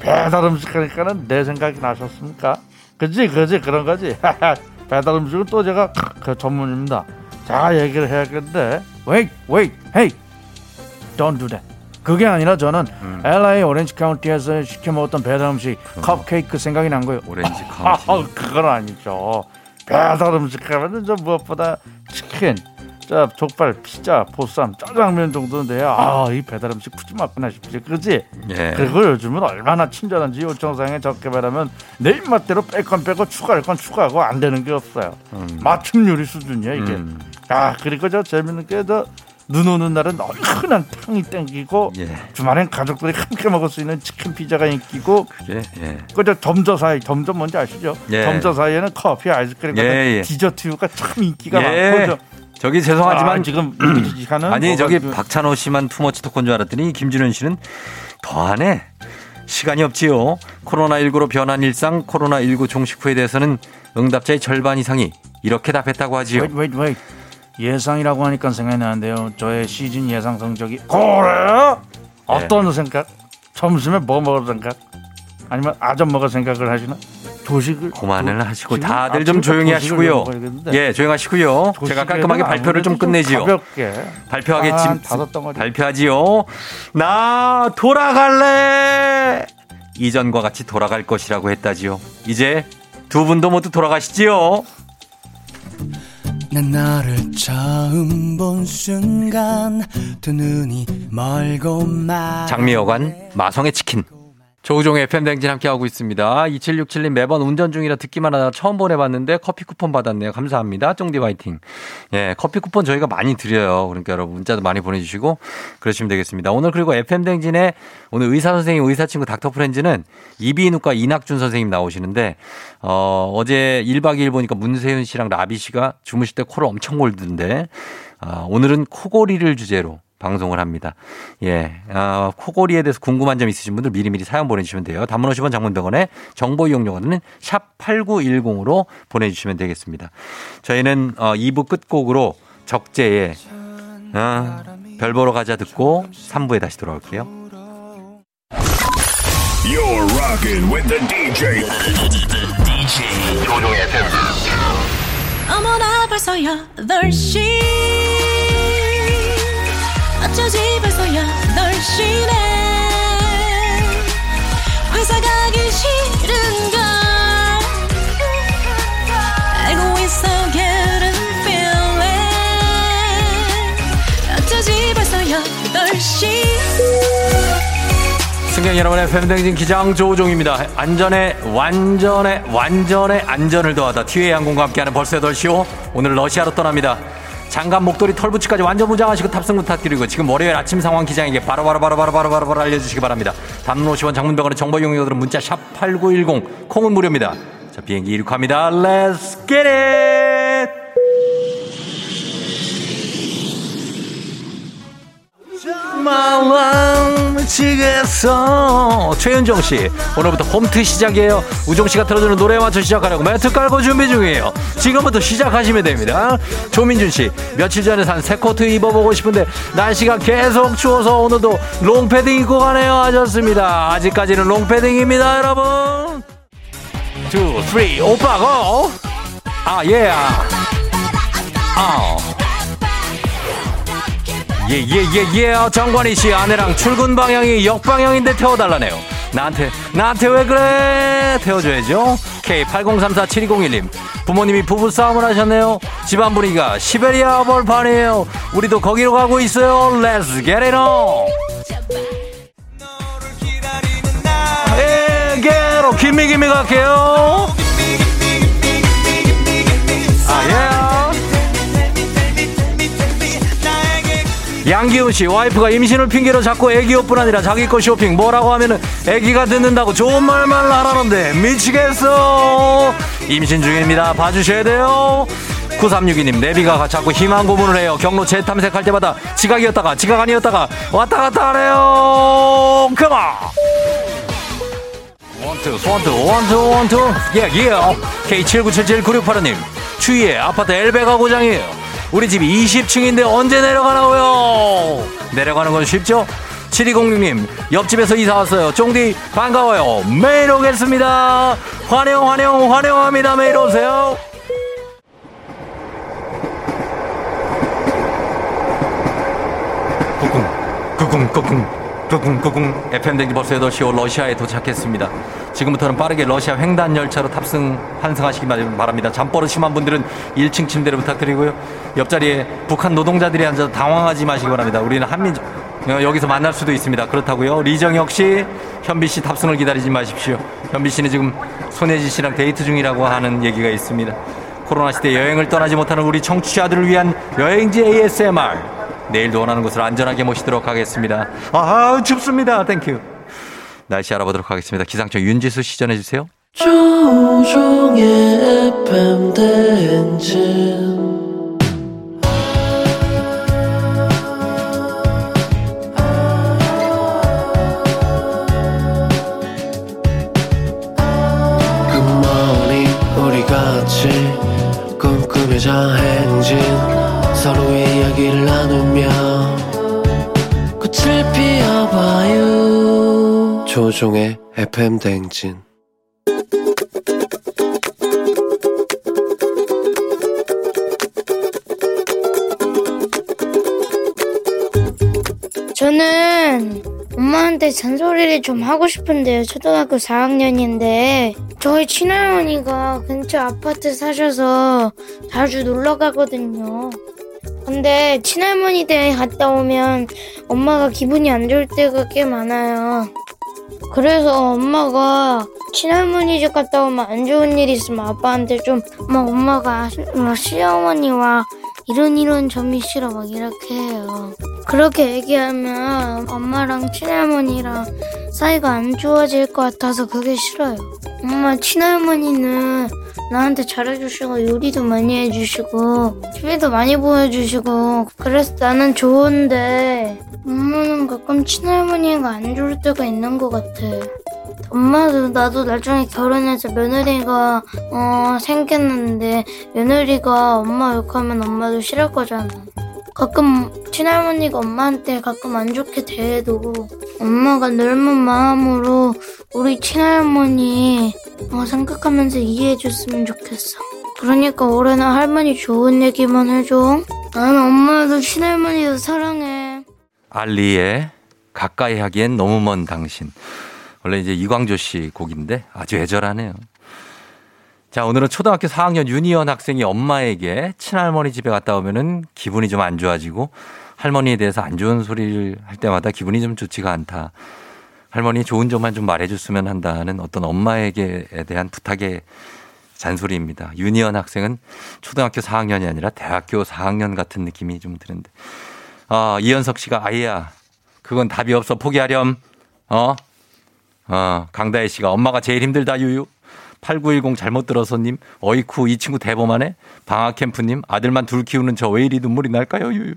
배달 음식 하니까는 내 생각이 나셨습니까? 그지, 그지 그런 거지. 배달 음식은 또 제가 그 전문입니다. 자 얘기를 해야겠는데. Wait, wait, hey, don't do that. 그게 아니라 저는 음. LA 오렌지 카운티에서 시켜 먹었던 배달 음식 컵케이크 생각이 난 거예요. 오렌지 아, 카운티. 그건 아니죠. 배달 음식 하면은 저 무엇보다 치킨, 저 족발, 피자, 보쌈, 짜장면 정도인데요. 아, 이 배달 음식 푸짐하구나 싶지, 그지? 예. 그거 요즘은 얼마나 친절한지 요청사항에 적게 말하면 내 입맛대로 뺄 건 빼고 추가할 건 추가하고 안 되는 게 없어요. 맞춤 요리 수준이야 이게. 음. 아 그리고 저 재밌는 게저 눈 오는 날은 얼큰한 탕이 땡기고 예. 주말엔 가족들이 함께 먹을 수 있는 치킨 피자가 인기고 그게 예. 그저 점저 사이 점점 뭔지 아시죠? 예. 점저 사이에는 커피, 아이스크림 같은 예, 예. 디저트류가 참 인기가 예. 많고 저, 저기 죄송하지만 아, 지금 아니 저기 박찬호 씨만 투머치 토크인 줄 알았더니 김준현 씨는 더하네. 시간이 없지요. 코로나19로 변한 일상, 코로나19 종식 후에 대해서는 응답자의 절반 이상이 이렇게 답했다고 하지요. wait, wait, wait. 예상이라고 하니까 생각이 나는데요. 저의 시즌 예상 성적이 그래? 어떤 생각? 점심에 뭐 먹을 생각? 아니면 아점 먹을 생각을 하시나? 조식을 그만을 하시고 다들 좀 아침부터 조용히 하시고요. 예, 조용히 하시고요. 제가 깔끔하게 발표를 좀 끝내지요. 가볍게 발표하게 다섯 덩어리. 발표하지요. 나 돌아갈래. 이전과 같이 돌아갈 것이라고 했다지요. 이제 두 분도 모두 돌아가시지요. 난 너를 처음 본 순간 두 눈이 멀고 말 장미여관 마성의 치킨. 조우종의 FM댕진 함께하고 있습니다. 2767님 매번 운전 중이라 듣기만 하다가 처음 보내봤는데 커피 쿠폰 받았네요. 감사합니다. 쫑디 화이팅. 예, 커피 쿠폰 저희가 많이 드려요. 그러니까 여러분 문자도 많이 보내주시고 그러시면 되겠습니다. 오늘 그리고 FM댕진에 오늘 의사 선생님, 의사 친구 닥터 프렌즈는 이비인후과 이낙준 선생님 나오시는데 어, 어제 1박 2일 보니까 문세윤 씨랑 라비 씨가 주무실 때 코를 엄청 골던데 아, 오늘은 코골이를 주제로 방송을 합니다. 예. 아, 코골이에 대해서 궁금한 점 있으신 분들 미리미리 사연 보내주시면 돼요. 단문 50원 장문병원에 정보 이용료는 샵 8910으로 보내주시면 되겠습니다. 저희는 어, 2부 끝곡으로 적재의 어, 별 보러 가자 듣고 3부에 다시 돌아올게요. You're rocking with the DJ. DJ 조종의 FM. 어머나 벌써 8시 어쩌지 벌써 8시네 회사 가기 싫은걸 알고 있어 getting feeling 어쩌지 벌써 8시 승객 여러분의 팬댕진 기장 조우종입니다. 안전에 완전에 완전에 안전을 더하다 티웨이 항공과 함께하는 벌써 8시오. 오늘 러시아로 떠납니다. 장갑 목도리 털붙이까지 완전 무장하시고 탑승 부탁드리고 지금 월요일 아침 상황 기장에게 바로바로 바로바로 바로 바로 알려주시기 바랍니다. 단문 50원 장문병원의 정보 이용료들은 문자 샵 8910 콩은 무료입니다. 자 비행기 이륙합니다. Let's get it! 마음 미치겠어. 최윤정 씨 오늘부터 홈트 시작이에요. 우종 씨가 틀어주는 노래에 맞춰 시작하려고 매트 깔고 준비 중이에요. 지금부터 시작하시면 됩니다. 조민준 씨 며칠 전에 산 새 코트 입어보고 싶은데 날씨가 계속 추워서 오늘도 롱패딩 입고 가네요 하셨습니다. 아직까지는 롱패딩입니다 여러분. 2, 3 오빠 고 아, 예. 아. 예, 예, 예, 예. 정관희 씨 아내랑 출근 방향이 역방향인데 태워달라네요. 나한테, 나한테 왜 그래? 태워줘야죠. K80347201님. 부모님이 부부싸움을 하셨네요. 집안 분위기가 시베리아 벌판이에요. 우리도 거기로 가고 있어요. Let's get it on. 에게로 김미김미 갈게요. 양기훈 씨 와이프가 임신을 핑계로 자꾸 애기 옷뿐 아니라 자기 거 쇼핑 뭐라고 하면은 애기가 듣는다고 좋은 말만 하라는데 미치겠어. 임신 중입니다. 봐주셔야 돼요. 9362님 내비가 자꾸 희망 고문을 해요. 경로 재탐색할 때마다 지각이었다가 지각 아니었다가 왔다 갔다 하래요. 그만! 원투 원투 원투 원투. 예예. K79779685님 추위에 아파트 엘베가 고장이에요 우리 집이 20층인데 언제 내려가냐고요? 내려가는 건 쉽죠? 7206님 옆집에서 이사 왔어요. 쫑디 반가워요. 매일 오겠습니다. 환영 환영 환영합니다. 매일 오세요. 꾸꿍 꾸꿍 꾸꿍 꾸꿍 FM 댕기 벌써 8시 러시아에 도착했습니다. 지금부터는 빠르게 러시아 횡단 열차로 탑승 환승하시기 바랍니다. 잠버릇 심한 분들은 1층 침대를 부탁드리고요. 옆자리에 북한 노동자들이 앉아서 당황하지 마시기 바랍니다. 우리는 한민족 어, 여기서 만날 수도 있습니다. 그렇다고요. 리정혁 씨, 현빈 씨 탑승을 기다리지 마십시오. 현빈 씨는 지금 손예진 씨랑 데이트 중이라고 하는 얘기가 있습니다. 코로나 시대 여행을 떠나지 못하는 우리 청취자들을 위한 여행지 ASMR. 내일도 원하는 곳을 안전하게 모시도록 하겠습니다. 아, 춥습니다. Thank you. 날씨 알아보도록 하겠습니다. 기상청 윤지수 씨 전해주세요. 조종의 FM 대행진 굿모닝 우리 같이 꿈꾸며자 행진 서로의 이야기를 나누며 꽃을 피워봐요 조종의 FM 대행진 저는 엄마한테 잔소리를 좀 하고 싶은데요. 초등학교 4학년인데 저희 친할머니가 근처 아파트 사셔서 자주 놀러 가거든요. 근데 친할머니 댁에 갔다 오면 엄마가 기분이 안 좋을 때가 꽤 많아요. 그래서 엄마가 친할머니 집 갔다 오면 안 좋은 일 있으면 아빠한테 좀막 엄마가 막 시어머니와 이런 이런 점이 싫어 막 이렇게 해요. 그렇게 얘기하면 엄마랑 친할머니랑 사이가 안 좋아질 것 같아서 그게 싫어요. 엄마 친할머니는 나한테 잘해주시고 요리도 많이 해주시고 TV도 많이 보여주시고 그래서 나는 좋은데 엄마는 가끔 친할머니가 안 좋을 때가 있는 것 같아. 엄마도 나도 나중에 결혼해서 며느리가 어 생겼는데 며느리가 엄마 욕하면 엄마도 싫을 거잖아. 가끔 친할머니가 엄마한테 가끔 안 좋게 대해도 엄마가 넓은 마음으로 우리 친할머니 어, 생각하면서 이해해 줬으면 좋겠어. 그러니까 올해는 할머니 좋은 얘기만 해줘. 나는 엄마도 친할머니도 사랑해. 알리의 가까이 하기엔 너무 먼 당신. 원래 이제 이광조 씨 곡인데 아주 애절하네요. 자, 오늘은 초등학교 4학년 윤희연 학생이 엄마에게 친할머니 집에 갔다 오면은 기분이 좀 안 좋아지고 할머니에 대해서 안 좋은 소리를 할 때마다 기분이 좀 좋지가 않다. 할머니 좋은 점만 좀 말해줬으면 한다는 어떤 엄마에게 대한 부탁의 잔소리입니다. 윤희연 학생은 초등학교 4학년이 아니라 대학교 4학년 같은 느낌이 좀 드는데. 아, 이현석 씨가 아이야. 그건 답이 없어. 포기하렴. 어? 어, 강다혜 씨가 엄마가 제일 힘들다 유유. 8910 잘못 들어서님, 어이쿠 이 친구 대범하네. 방학 캠프님, 아들만 둘 키우는 저 왜 이리 눈물이 날까요 유유.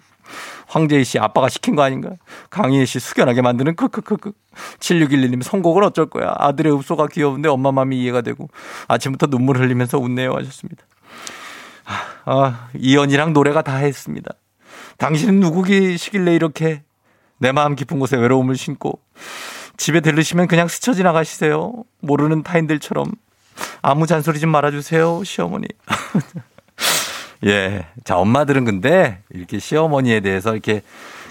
황재희 씨 아빠가 시킨 거 아닌가? 강희애 씨 숙연하게 만드는 크크크크. 7611님 선곡은 어쩔 거야. 아들의 읍소가 귀여운데 엄마 마음이 이해가 되고 아침부터 눈물 흘리면서 웃네요 하셨습니다. 아, 이연이랑 노래가 다 했습니다. 당신은 누구시길래 이렇게 내 마음 깊은 곳에 외로움을 심고 집에 들르시면 그냥 스쳐 지나가시세요. 모르는 타인들처럼 아무 잔소리 좀 말아주세요, 시어머니. 예. 자, 엄마들은 근데 이렇게 시어머니에 대해서 이렇게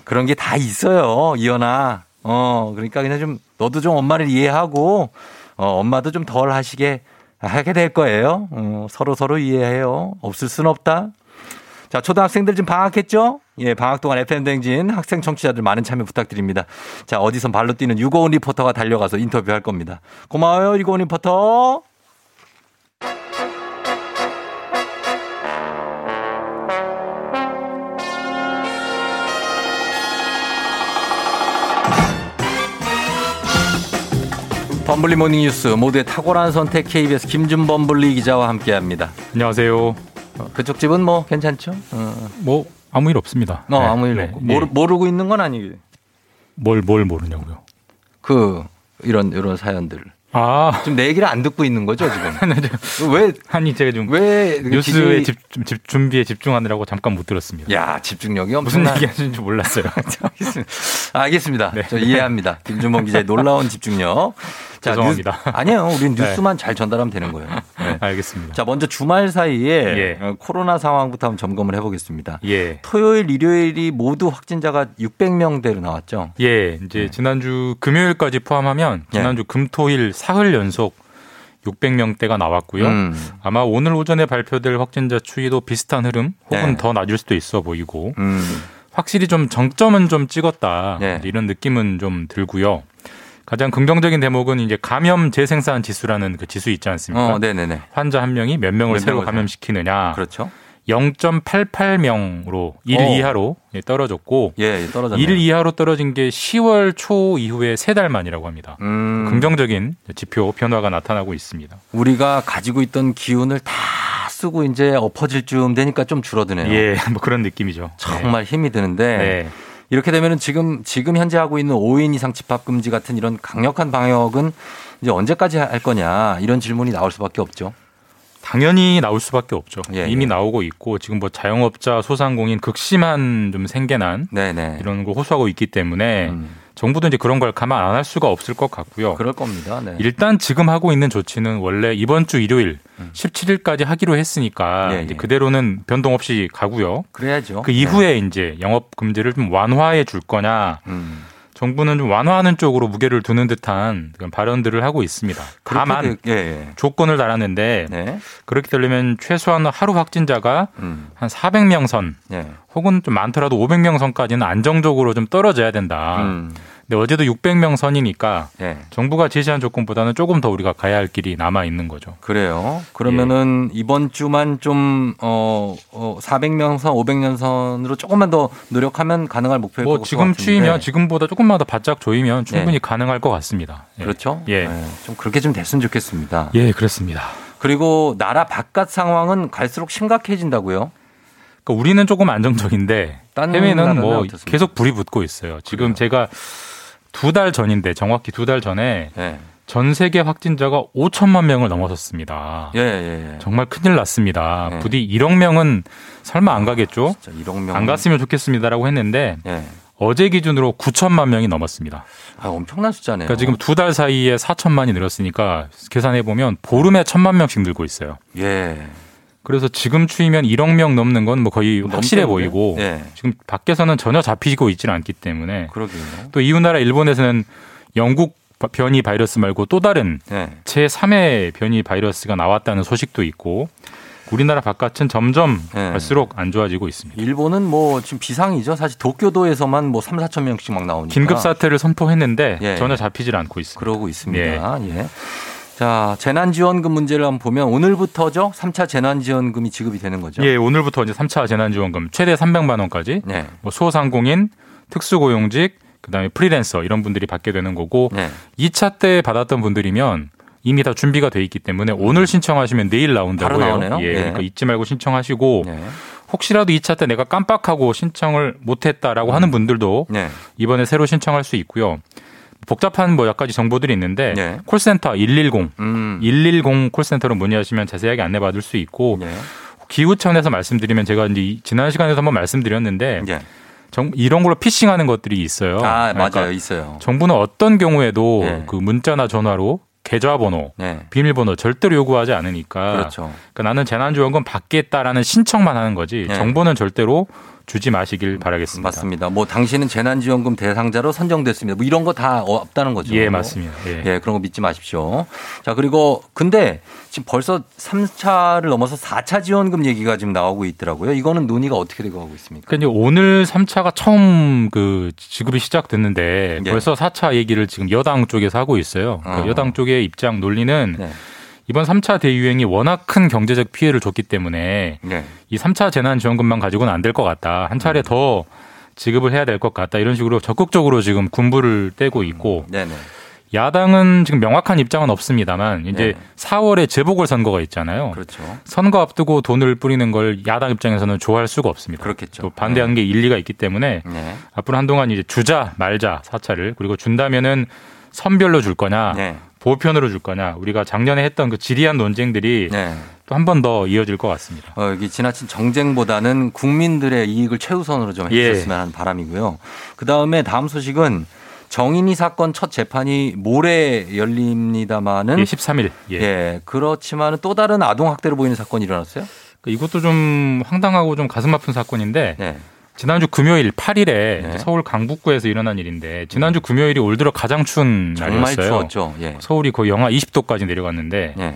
그런 게 다 있어요. 이현아. 어, 그러니까 그냥 좀 너도 좀 엄마를 이해하고 어, 엄마도 좀 덜 하시게 하게 될 거예요. 어, 서로 서로 이해해요. 없을 순 없다. 자, 초등학생들 지금 방학했죠? 예, 방학 동안 FM댕진 학생 청취자들 많은 참여 부탁드립니다. 자, 어디선 발로 뛰는 유고원 리포터가 달려가서 인터뷰할 겁니다. 고마워요, 유고원 리포터. 범블리 모닝 뉴스 모두의 탁월한 선택 KBS 김준범블리 기자와 함께합니다. 안녕하세요. 어, 그쪽 집은 뭐 괜찮죠? 어. 뭐 아무 일 없습니다. 어, 아무 일 없고 모르, 모르고 있는 건 아니고 뭘뭘 모르냐고요? 그 이런 이런 사연들. 아 지금 내 얘기를 안 듣고 있는 거죠 지금? 왜 아니 제가 좀 왜 뉴스에 집, 집 준비에 집중하느라고 잠깐 못 들었습니다. 야 집중력이 무슨 엄청나. 얘기 하시는지 몰랐어요. 알겠습니다. 알겠습니다. 저 이해합니다. 김준범 기자의 놀라운 집중력. 자, 죄송합니다. 뉴스, 아니에요. 우리는 네. 뉴스만 잘 전달하면 되는 거예요. 네. 알겠습니다. 자, 먼저 주말 사이에 예. 어, 코로나 상황부터 한번 점검을 해보겠습니다. 예. 토요일, 일요일이 모두 확진자가 600명대로 나왔죠. 예, 이제 지난주 금요일까지 포함하면 예. 지난주 금토일 사흘 연속 600명대가 나왔고요. 음. 아마 오늘 오전에 발표될 확진자 추이도 비슷한 흐름 혹은 네. 더 낮을 수도 있어 보이고 음. 확실히 좀 정점은 좀 찍었다 네. 이런 느낌은 좀 들고요. 가장 긍정적인 대목은 이제 감염 재생산 지수라는 그 지수 있지 않습니까? 어, 네네네. 환자 한 명이 몇 명을 몇 새로 명을 감염시키느냐. 그렇죠. 0.88명으로 1 어. 이하로 예, 떨어졌고 예, 예, 떨어졌네요. 1 이하로 떨어진 게 10월 초 이후에 세 달 만이라고 합니다. 음. 긍정적인 지표 변화가 나타나고 있습니다. 우리가 가지고 있던 기운을 다 쓰고 이제 엎어질 쯤 되니까 좀 줄어드네요. 예, 뭐 그런 느낌이죠. 정말 힘이 드는데 네. 이렇게 되면은 지금 지금 현재 하고 있는 5인 이상 집합 금지 같은 이런 강력한 방역은 이제 언제까지 할 거냐 이런 질문이 나올 수밖에 없죠. 당연히 나올 수밖에 없죠. 예, 이미 예. 나오고 있고 지금 뭐 자영업자, 소상공인 극심한 좀 생계난 네네. 이런 걸 호소하고 있기 때문에 정부도 이제 그런 걸 가만 안할 수가 없을 것 같고요. 음. 그럴 겁니다. 네. 일단 지금 하고 있는 조치는 원래 이번 주 일요일 17일까지 하기로 했으니까 음. 예, 예. 그대로는 변동 없이 가고요. 그래야죠. 그 이후에 이제 영업 금지를 좀 완화해 줄 거냐 음. 정부는 좀 완화하는 쪽으로 무게를 두는 듯한 그런 발언들을 하고 있습니다. 다만 되- 예, 예. 조건을 달았는데 네. 그렇게 되려면 최소한 하루 확진자가 음. 한 400명 선 예. 혹은 좀 많더라도 500명 선까지는 안정적으로 좀 떨어져야 된다. 음. 근데 어제도 600명 선이니까 예. 정부가 제시한 조건보다는 조금 더 우리가 가야 할 길이 남아 있는 거죠. 그래요. 그러면은 이번 주만 좀, 어, 어 400명 선, 500명 선으로 조금만 더 노력하면 가능할 목표일 뭐것 지금 같은데. 추이면 지금보다 조금만 더 바짝 조이면 충분히 네. 가능할 것 같습니다. 예. 그렇죠? 예. 네, 좀 그렇게 좀 됐으면 좋겠습니다. 예, 그렇습니다. 그리고 나라 바깥 상황은 갈수록 심각해진다고요? 그러니까 우리는 조금 안정적인데 딴 해외는 뭐 어떻습니까? 계속 불이 붙고 있어요. 지금 제가 두 달 전인데 정확히 두 달 전에 예. 전 세계 확진자가 5천만 명을 넘어섰습니다. 예, 예, 예. 정말 큰일 났습니다. 예. 부디 1억 명은 설마 안 가겠죠? 진짜 1억 명. 안 갔으면 좋겠습니다라고 했는데 예. 어제 기준으로 9천만 명이 넘었습니다. 아, 엄청난 숫자네요. 그러니까 지금 두 달 사이에 4천만이 늘었으니까 계산해 보면 보름에 천만 명씩 늘고 있어요. 예. 그래서 지금 추이면 1억 명 넘는 건 뭐 거의 확실해? 보이고 예. 지금 밖에서는 전혀 잡히고 있지는 않기 때문에 그러게요. 또 이웃 나라 일본에서는 영국 변이 바이러스 말고 또 다른 예. 제3의 변이 바이러스가 나왔다는 소식도 있고 우리나라 바깥은 점점 예. 갈수록 안 좋아지고 있습니다. 일본은 뭐 지금 비상이죠. 사실 도쿄도에서만 뭐 3, 4천 명씩 막 나오니까. 긴급 사태를 선포했는데 예. 전혀 잡히질 않고 있습니다. 그러고 있습니다. 예. 자, 재난지원금 문제를 한번 보면 오늘부터죠. 3차 재난지원금이 지급이 되는 거죠. 예, 오늘부터 이제 3차 재난지원금 최대 300만 원까지 네. 뭐 소상공인, 특수고용직, 그다음에 프리랜서 이런 분들이 받게 되는 거고 네. 2차 때 받았던 분들이면 이미 다 준비가 돼 있기 때문에 오늘 신청하시면 내일 나온다고 해요. 나오네요. 예, 예. 그러니까 잊지 말고 신청하시고 네. 혹시라도 2차 때 내가 깜빡하고 신청을 못했다라고 하는 분들도 네. 이번에 새로 신청할 수 있고요. 복잡한 뭐몇 가지 정보들이 있는데 네. 콜센터 110, 음. 110 콜센터로 문의하시면 자세하게 안내받을 수 있고 네. 기후청에서 말씀드리면 제가 이제 이- 지난 시간에도 한번 말씀드렸는데 예. 정- 이런 걸로 피싱하는 것들이 있어요. 아, 그러니까 맞아요. 있어요. 정부는 어떤 경우에도 네. 그 문자나 전화로 계좌번호, 네. 비밀번호 절대로 요구하지 않으니까. 그렇죠. 그러니까 나는 재난지원금 받겠다라는 신청만 하는 거지 네. 정보는 절대로 주지 마시길 바라겠습니다. 맞습니다. 뭐 당신은 재난지원금 대상자로 선정됐습니다. 뭐 이런 거 다 없다는 거죠. 예, 맞습니다. 예. 예, 그런 거 믿지 마십시오. 자, 그리고 근데 지금 벌써 3차를 넘어서 4차 지원금 얘기가 지금 나오고 있더라고요. 이거는 논의가 어떻게 되고 가고 있습니까? 그러니까 오늘 3차가 처음 그 지급이 시작됐는데 예. 벌써 4차 얘기를 지금 여당 쪽에서 하고 있어요. 그 어. 여당 쪽의 입장 논리는 네. 이번 3차 대유행이 워낙 큰 경제적 피해를 줬기 때문에 네. 이 3차 재난지원금만 가지고는 안 될 것 같다. 한 차례 더 지급을 해야 될 것 같다. 이런 식으로 적극적으로 지금 군부를 떼고 있고 네네. 야당은 지금 명확한 입장은 없습니다만 이제 네. 4월에 재보궐 선거가 있잖아요. 그렇죠. 선거 앞두고 돈을 뿌리는 걸 야당 입장에서는 좋아할 수가 없습니다. 그렇겠죠. 또 반대하는 게 일리가 있기 때문에 네. 앞으로 한동안 이제 주자 말자 사차를 그리고 준다면은 선별로 줄 거냐 네. 보편으로 줄 거냐 우리가 작년에 했던 그 지리한 논쟁들이 네. 또한 번 더 이어질 것 같습니다. 어, 여기 지나친 정쟁보다는 국민들의 이익을 최우선으로 좀 예. 해주셨으면 하는 바람이고요. 그 다음에 다음 소식은 정인이 사건 첫 재판이 모레 열립니다마는 예, 13일. 예. 예, 그렇지만은 또 다른 아동 학대로 보이는 사건이 일어났어요? 이것도 좀 황당하고 좀 가슴 아픈 사건인데 네. 지난주 금요일 8일에 서울 강북구에서 일어난 일인데 지난주 금요일이 올 들어 가장 추운 날이었어요. 예. 서울이 거의 영하 20도까지 내려갔는데 예.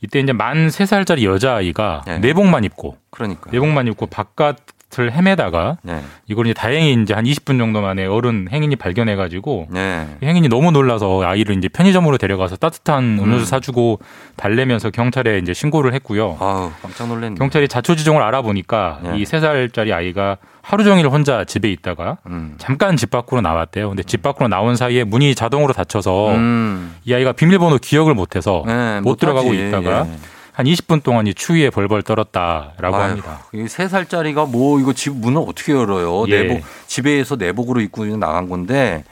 이때 이제 만 3살짜리 여자아이가 네. 내복만 입고 그러니까. 내복만 입고 바깥 을 헤매다가 네. 이걸 이제 다행히 이제 한 20분 정도 만에 어른 행인이 발견해 가지고 네. 이 행인이 너무 놀라서 아이를 이제 편의점으로 데려가서 따뜻한 음료수 음. 사주고 달래면서 경찰에 이제 신고를 했고요. 아우, 깜짝 놀랐네. 경찰이 자초지종을 알아보니까 네. 이세 살짜리 아이가 하루 종일 혼자 집에 있다가 음. 잠깐 집 밖으로 나왔대요. 근데 집 밖으로 나온 사이에 문이 자동으로 닫혀서 음. 이 아이가 비밀번호 기억을 못해서 네, 못 들어가고. 있다가 예. 한 20분 동안 이 추위에 벌벌 떨었다라고 아유, 합니다. 이세 살짜리가 뭐 이거 집 문을 어떻게 열어요? 예. 내복 집에서 내복으로 입고 나간 건데.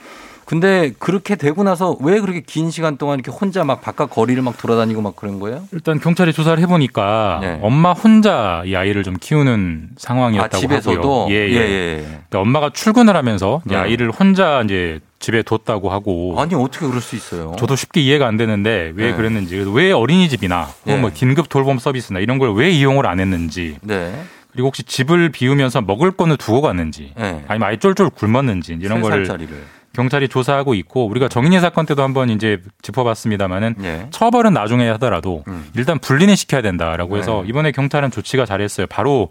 근데 그렇게 되고 나서 왜 그렇게 긴 시간 동안 이렇게 혼자 막 바깥 거리를 막 돌아다니고 막 그런 거예요? 일단 경찰이 조사를 해보니까 네. 엄마 혼자 이 아이를 좀 키우는 상황이었다고 아, 집에서도? 하고요. 예, 예. 예, 예. 그러니까 엄마가 출근을 하면서 네. 아이를 혼자 이제 집에 뒀다고 하고 아니 어떻게 그럴 수 있어요? 저도 쉽게 이해가 안 되는데 왜 네. 그랬는지 왜 어린이집이나 네. 뭐 긴급 돌봄 서비스나 이런 걸 왜 이용을 안 했는지 네. 그리고 혹시 집을 비우면서 먹을 거는 두고 갔는지 네. 아니면 아이 쫄쫄 굶었는지 이런 세 거를 살짜리를. 경찰이 조사하고 있고 우리가 정인이 사건 때도 한번 이제 짚어봤습니다만은 예. 처벌은 나중에 하더라도 일단 분리는 시켜야 된다라고 해서 음. 네. 이번에 경찰은 조치가 잘했어요. 바로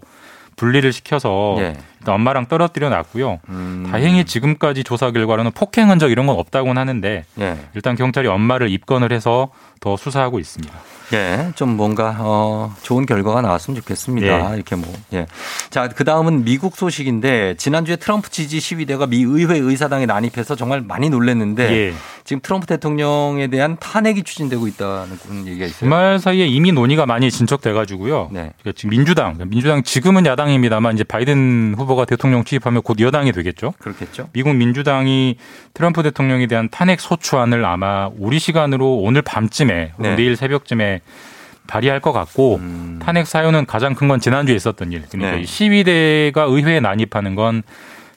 분리를 시켜서 예. 엄마랑 떨어뜨려 놨고요. 음. 다행히 지금까지 조사 결과로는 폭행 흔적 이런 건 없다고는 하는데 예. 일단 경찰이 엄마를 입건을 해서 더 수사하고 있습니다. 예, 좀 뭔가 어 좋은 결과가 나왔으면 좋겠습니다. 예. 이렇게 뭐 예. 자, 그다음은 미국 소식인데 지난주에 트럼프 지지 시위대가 미 의회 의사당에 난입해서 정말 많이 놀랐는데 예. 지금 트럼프 대통령에 대한 탄핵이 추진되고 있다는 얘기가 있어요. 주말 사이에 이미 논의가 많이 진척돼 가지고요. 네. 지금 민주당, 민주당 지금은 야당입니다만 이제 바이든 후보 가 대통령 취임하면 곧 여당이 되겠죠. 그렇겠죠. 미국 민주당이 트럼프 대통령에 대한 탄핵 소추안을 아마 우리 시간으로 오늘 밤쯤에 네. 내일 새벽쯤에 발의할 것 같고 탄핵 사유는 가장 큰 건 지난주에 있었던 일. 그러니까 음. 네. 이 시위대가 의회에 난입하는 건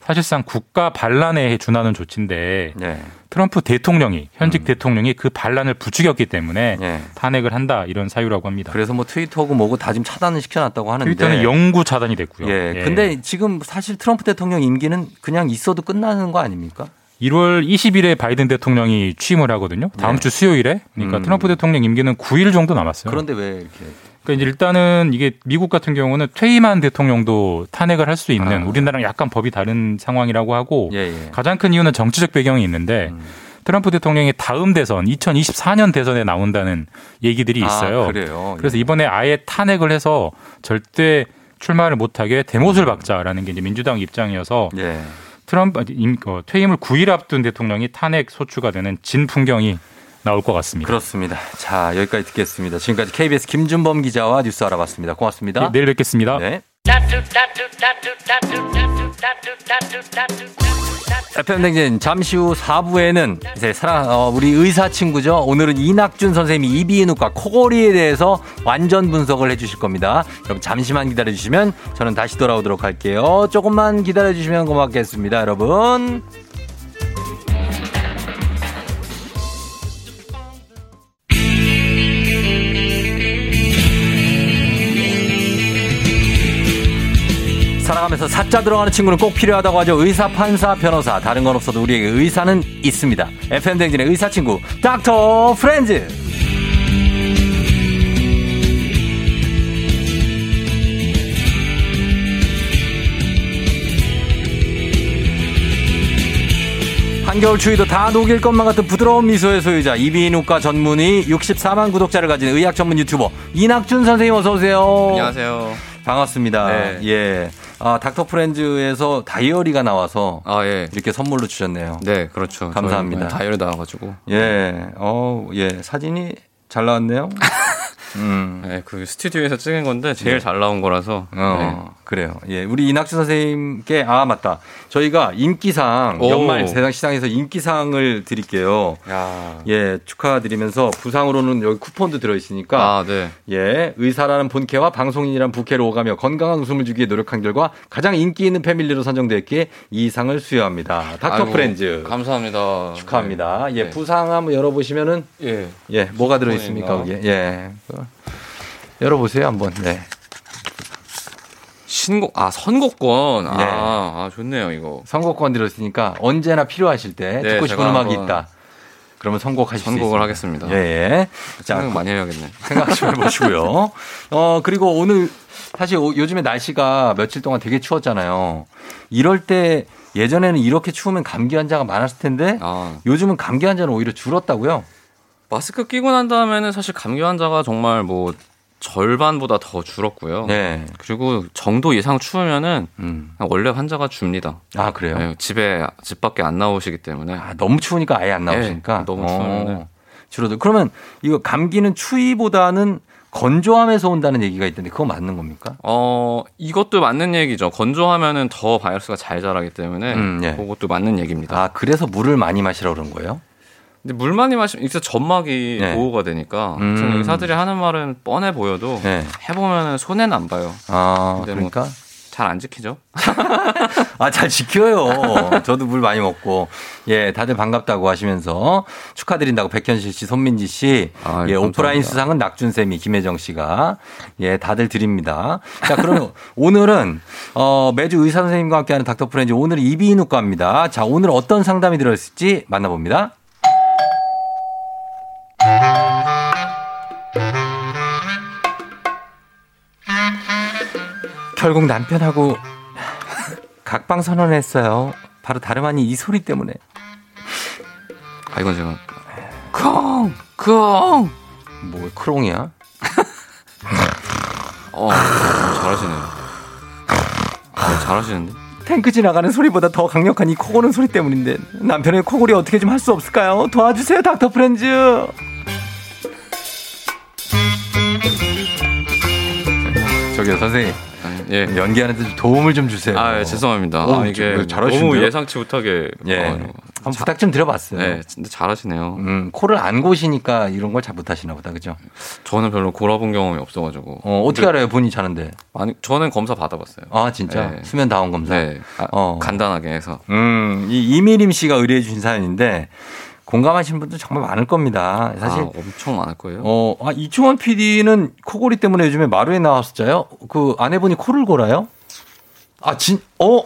사실상 국가 반란에 준하는 조치인데 네. 트럼프 대통령이 음. 현직 대통령이 그 반란을 부추겼기 때문에 탄핵을 한다 이런 사유라고 합니다. 네. 그래서 뭐 트위터고 뭐고 다 지금 차단을 시켜놨다고 하는데 트위터는 영구 차단이 됐고요. 예. 예. 근데 지금 사실 트럼프 대통령 임기는 그냥 있어도 끝나는 거 아닙니까? 1월 20일에 바이든 대통령이 취임을 하거든요. 다음 네. 주 수요일에. 그러니까 음. 트럼프 대통령 임기는 9일 정도 남았어요. 그런데 왜 이렇게 그러니까 일단은 이게 미국 같은 경우는 퇴임한 대통령도 탄핵을 할 수 있는 우리나라랑 약간 법이 다른 상황이라고 하고 아. 예, 예. 가장 큰 이유는 정치적 배경이 있는데 음. 트럼프 대통령이 다음 대선 2024년 대선에 나온다는 얘기들이 있어요. 아, 그래요? 그래서 이번에 아예 탄핵을 해서 절대 출마를 못하게 대못을 박자라는 게 이제 민주당 입장이어서 예. 트럼프 임- 어, 퇴임을 9일 앞둔 대통령이 탄핵 소추가 되는 진 풍경이 나올 것 같습니다. 그렇습니다. 자, 여기까지 듣겠습니다. 지금까지 KBS 김준범 기자와 뉴스 알아봤습니다. 고맙습니다. 예, 내일 뵙겠습니다. 네. FM 댕진 잠시 후 4부에는 이제 사랑 어, 우리 의사 친구죠. 오늘은 이낙준 선생님이 이비인후과 코골이에 대해서 완전 분석을 해주실 겁니다. 여러분 잠시만 기다려 주시면 저는 다시 돌아오도록 할게요. 조금만 기다려 주시면 고맙겠습니다, 여러분. 살아가면서 사자 들어가는 친구는 꼭 필요하다고 하죠. 의사, 판사, 변호사. 다른 건 없어도 우리에게 의사는 있습니다. FM댕진의 의사 친구, 닥터 프렌즈. 한겨울 추위도 다 녹일 것만 같은 부드러운 미소의 소유자 이비인후과 전문의 64만 구독자를 가진 의학 전문 유튜버 이낙준 선생님 어서 오세요. 안녕하세요. 반갑습니다. 네. 예. 아, 닥터 프렌즈에서 다이어리가 나와서 아, 예. 이렇게 선물로 주셨네요. 네, 그렇죠. 감사합니다. 저희 다이어리 나와가지고. 예. 어, 예. 사진이 잘 나왔네요. 음. 네, 그 스튜디오에서 찍은 건데 제일 네. 잘 나온 거라서. 어, 그래요. 예. 우리 이낙준 선생님께, 아, 맞다. 저희가 인기상, 오. 연말 세상 시상에서 인기상을 드릴게요. 야. 예, 축하드리면서 부상으로는 여기 쿠폰도 들어 있으니까. 아, 네. 예, 의사라는 본캐와 방송인이란 부캐로 오가며 건강한 웃음을 주기에 노력한 결과 가장 인기 있는 패밀리로 선정되었기에 이 상을 수여합니다. 닥터 아이고, 프렌즈. 감사합니다. 축하합니다. 예, 네. 부상 한번 열어보시면은. 예. 예, 뭐가 들어 있습니까, 쿠폰인가? 거기에? 예. 열어보세요, 한번. 네. 신곡, 아, 선곡권. 아, 네. 아, 좋네요, 이거. 선곡권 들었으니까 언제나 필요하실 때 네, 듣고 싶은 음악이 있다. 그러면 선곡하실 수 선곡을. 하겠습니다. 예, 예. 생각 많이 해야겠네. 생각 좀 해보시고요. 어, 그리고 오늘 사실 오- 요즘에 날씨가 며칠 동안 되게 추웠잖아요. 이럴 때 예전에는 이렇게 추우면 감기 환자가 많았을 텐데 아. 요즘은 감기 환자는 오히려 줄었다고요? 마스크 끼고 난 다음에는 사실 감기 환자가 정말 뭐 절반보다 더 줄었고요. 네. 그리고 정도 이상 추우면은 음. 원래 환자가 줍니다. 아, 그래요? 네, 집에 집 밖에 안 나오시기 때문에. 아, 너무 추우니까 아예 안 나오시니까. 네, 너무 어, 추우면은. 줄어들. 그러면 이거 감기는 추위보다는 건조함에서 온다는 얘기가 있던데 그거 맞는 겁니까? 어, 이것도 맞는 얘기죠. 건조하면은 더 바이러스가 잘 자라기 때문에 음, 예. 그것도 맞는 얘기입니다. 아, 그래서 물을 많이 마시라고 그런 거예요? 근데 물 많이 마시면 이제 점막이 네. 보호가 되니까 음. 의사들이 하는 말은 뻔해 보여도 네. 해보면은 손해는 안 봐요. 아, 뭐 그러니까 잘안 지키죠. 아, 잘 지켜요. 저도 물 많이 먹고. 예, 다들 반갑다고 하시면서 축하드린다고 백현실 씨, 손민지 씨. 예, 오프라인 수상은 낙준쌤이, 김혜정 씨가. 예, 다들 드립니다. 자, 그러면 오늘은, 어, 매주 의사 선생님과 함께하는 닥터 프렌즈 오늘 이비인후과입니다. 자, 오늘 어떤 상담이 들어있을지 만나봅니다. 결국 남편하고 각방 선언했어요. 바로 다름 아닌 이 소리 때문에. 아 이건 제가 콩! 콩! 뭐 크롱이야? 어 잘하시네요. 아, 잘하시는데? 탱크 지나가는 소리보다 더 강력한 이 코 고는 소리 때문인데 남편의 코골이 어떻게 좀 할 수 없을까요? 도와주세요 닥터 프렌즈. 저기요 선생님. 예. 연기하는데 좀 도움을 좀 주세요. 아 예, 죄송합니다. 오, 아, 이게 저- 잘하시는데요? 너무 예상치 못하게 예. 어, 한번 부탁 좀 드려봤어요. 네, 근데 잘하시네요. 음, 코를 안 고시니까 이런 걸 잘 못하시나 보다, 그죠? 저는 별로 골아본 경험이 없어가지고. 어, 어떻게 근데- 알아요, 본인이 자는데? 아니, 저는 검사 받아봤어요. 아, 진짜? 네. 수면 다운 검사? 네. 아, 어. 간단하게 해서. 음, 이 이미림 씨가 의뢰해 주신 사연인데, 공감하시는 분들 정말 많을 겁니다. 사실. 아, 엄청 많을 거예요. 어, 아, 이충원 PD는 코골이 때문에 요즘에 마루에 나왔었잖아요. 그 아내분이 코를 골아요? 아, 진, 어?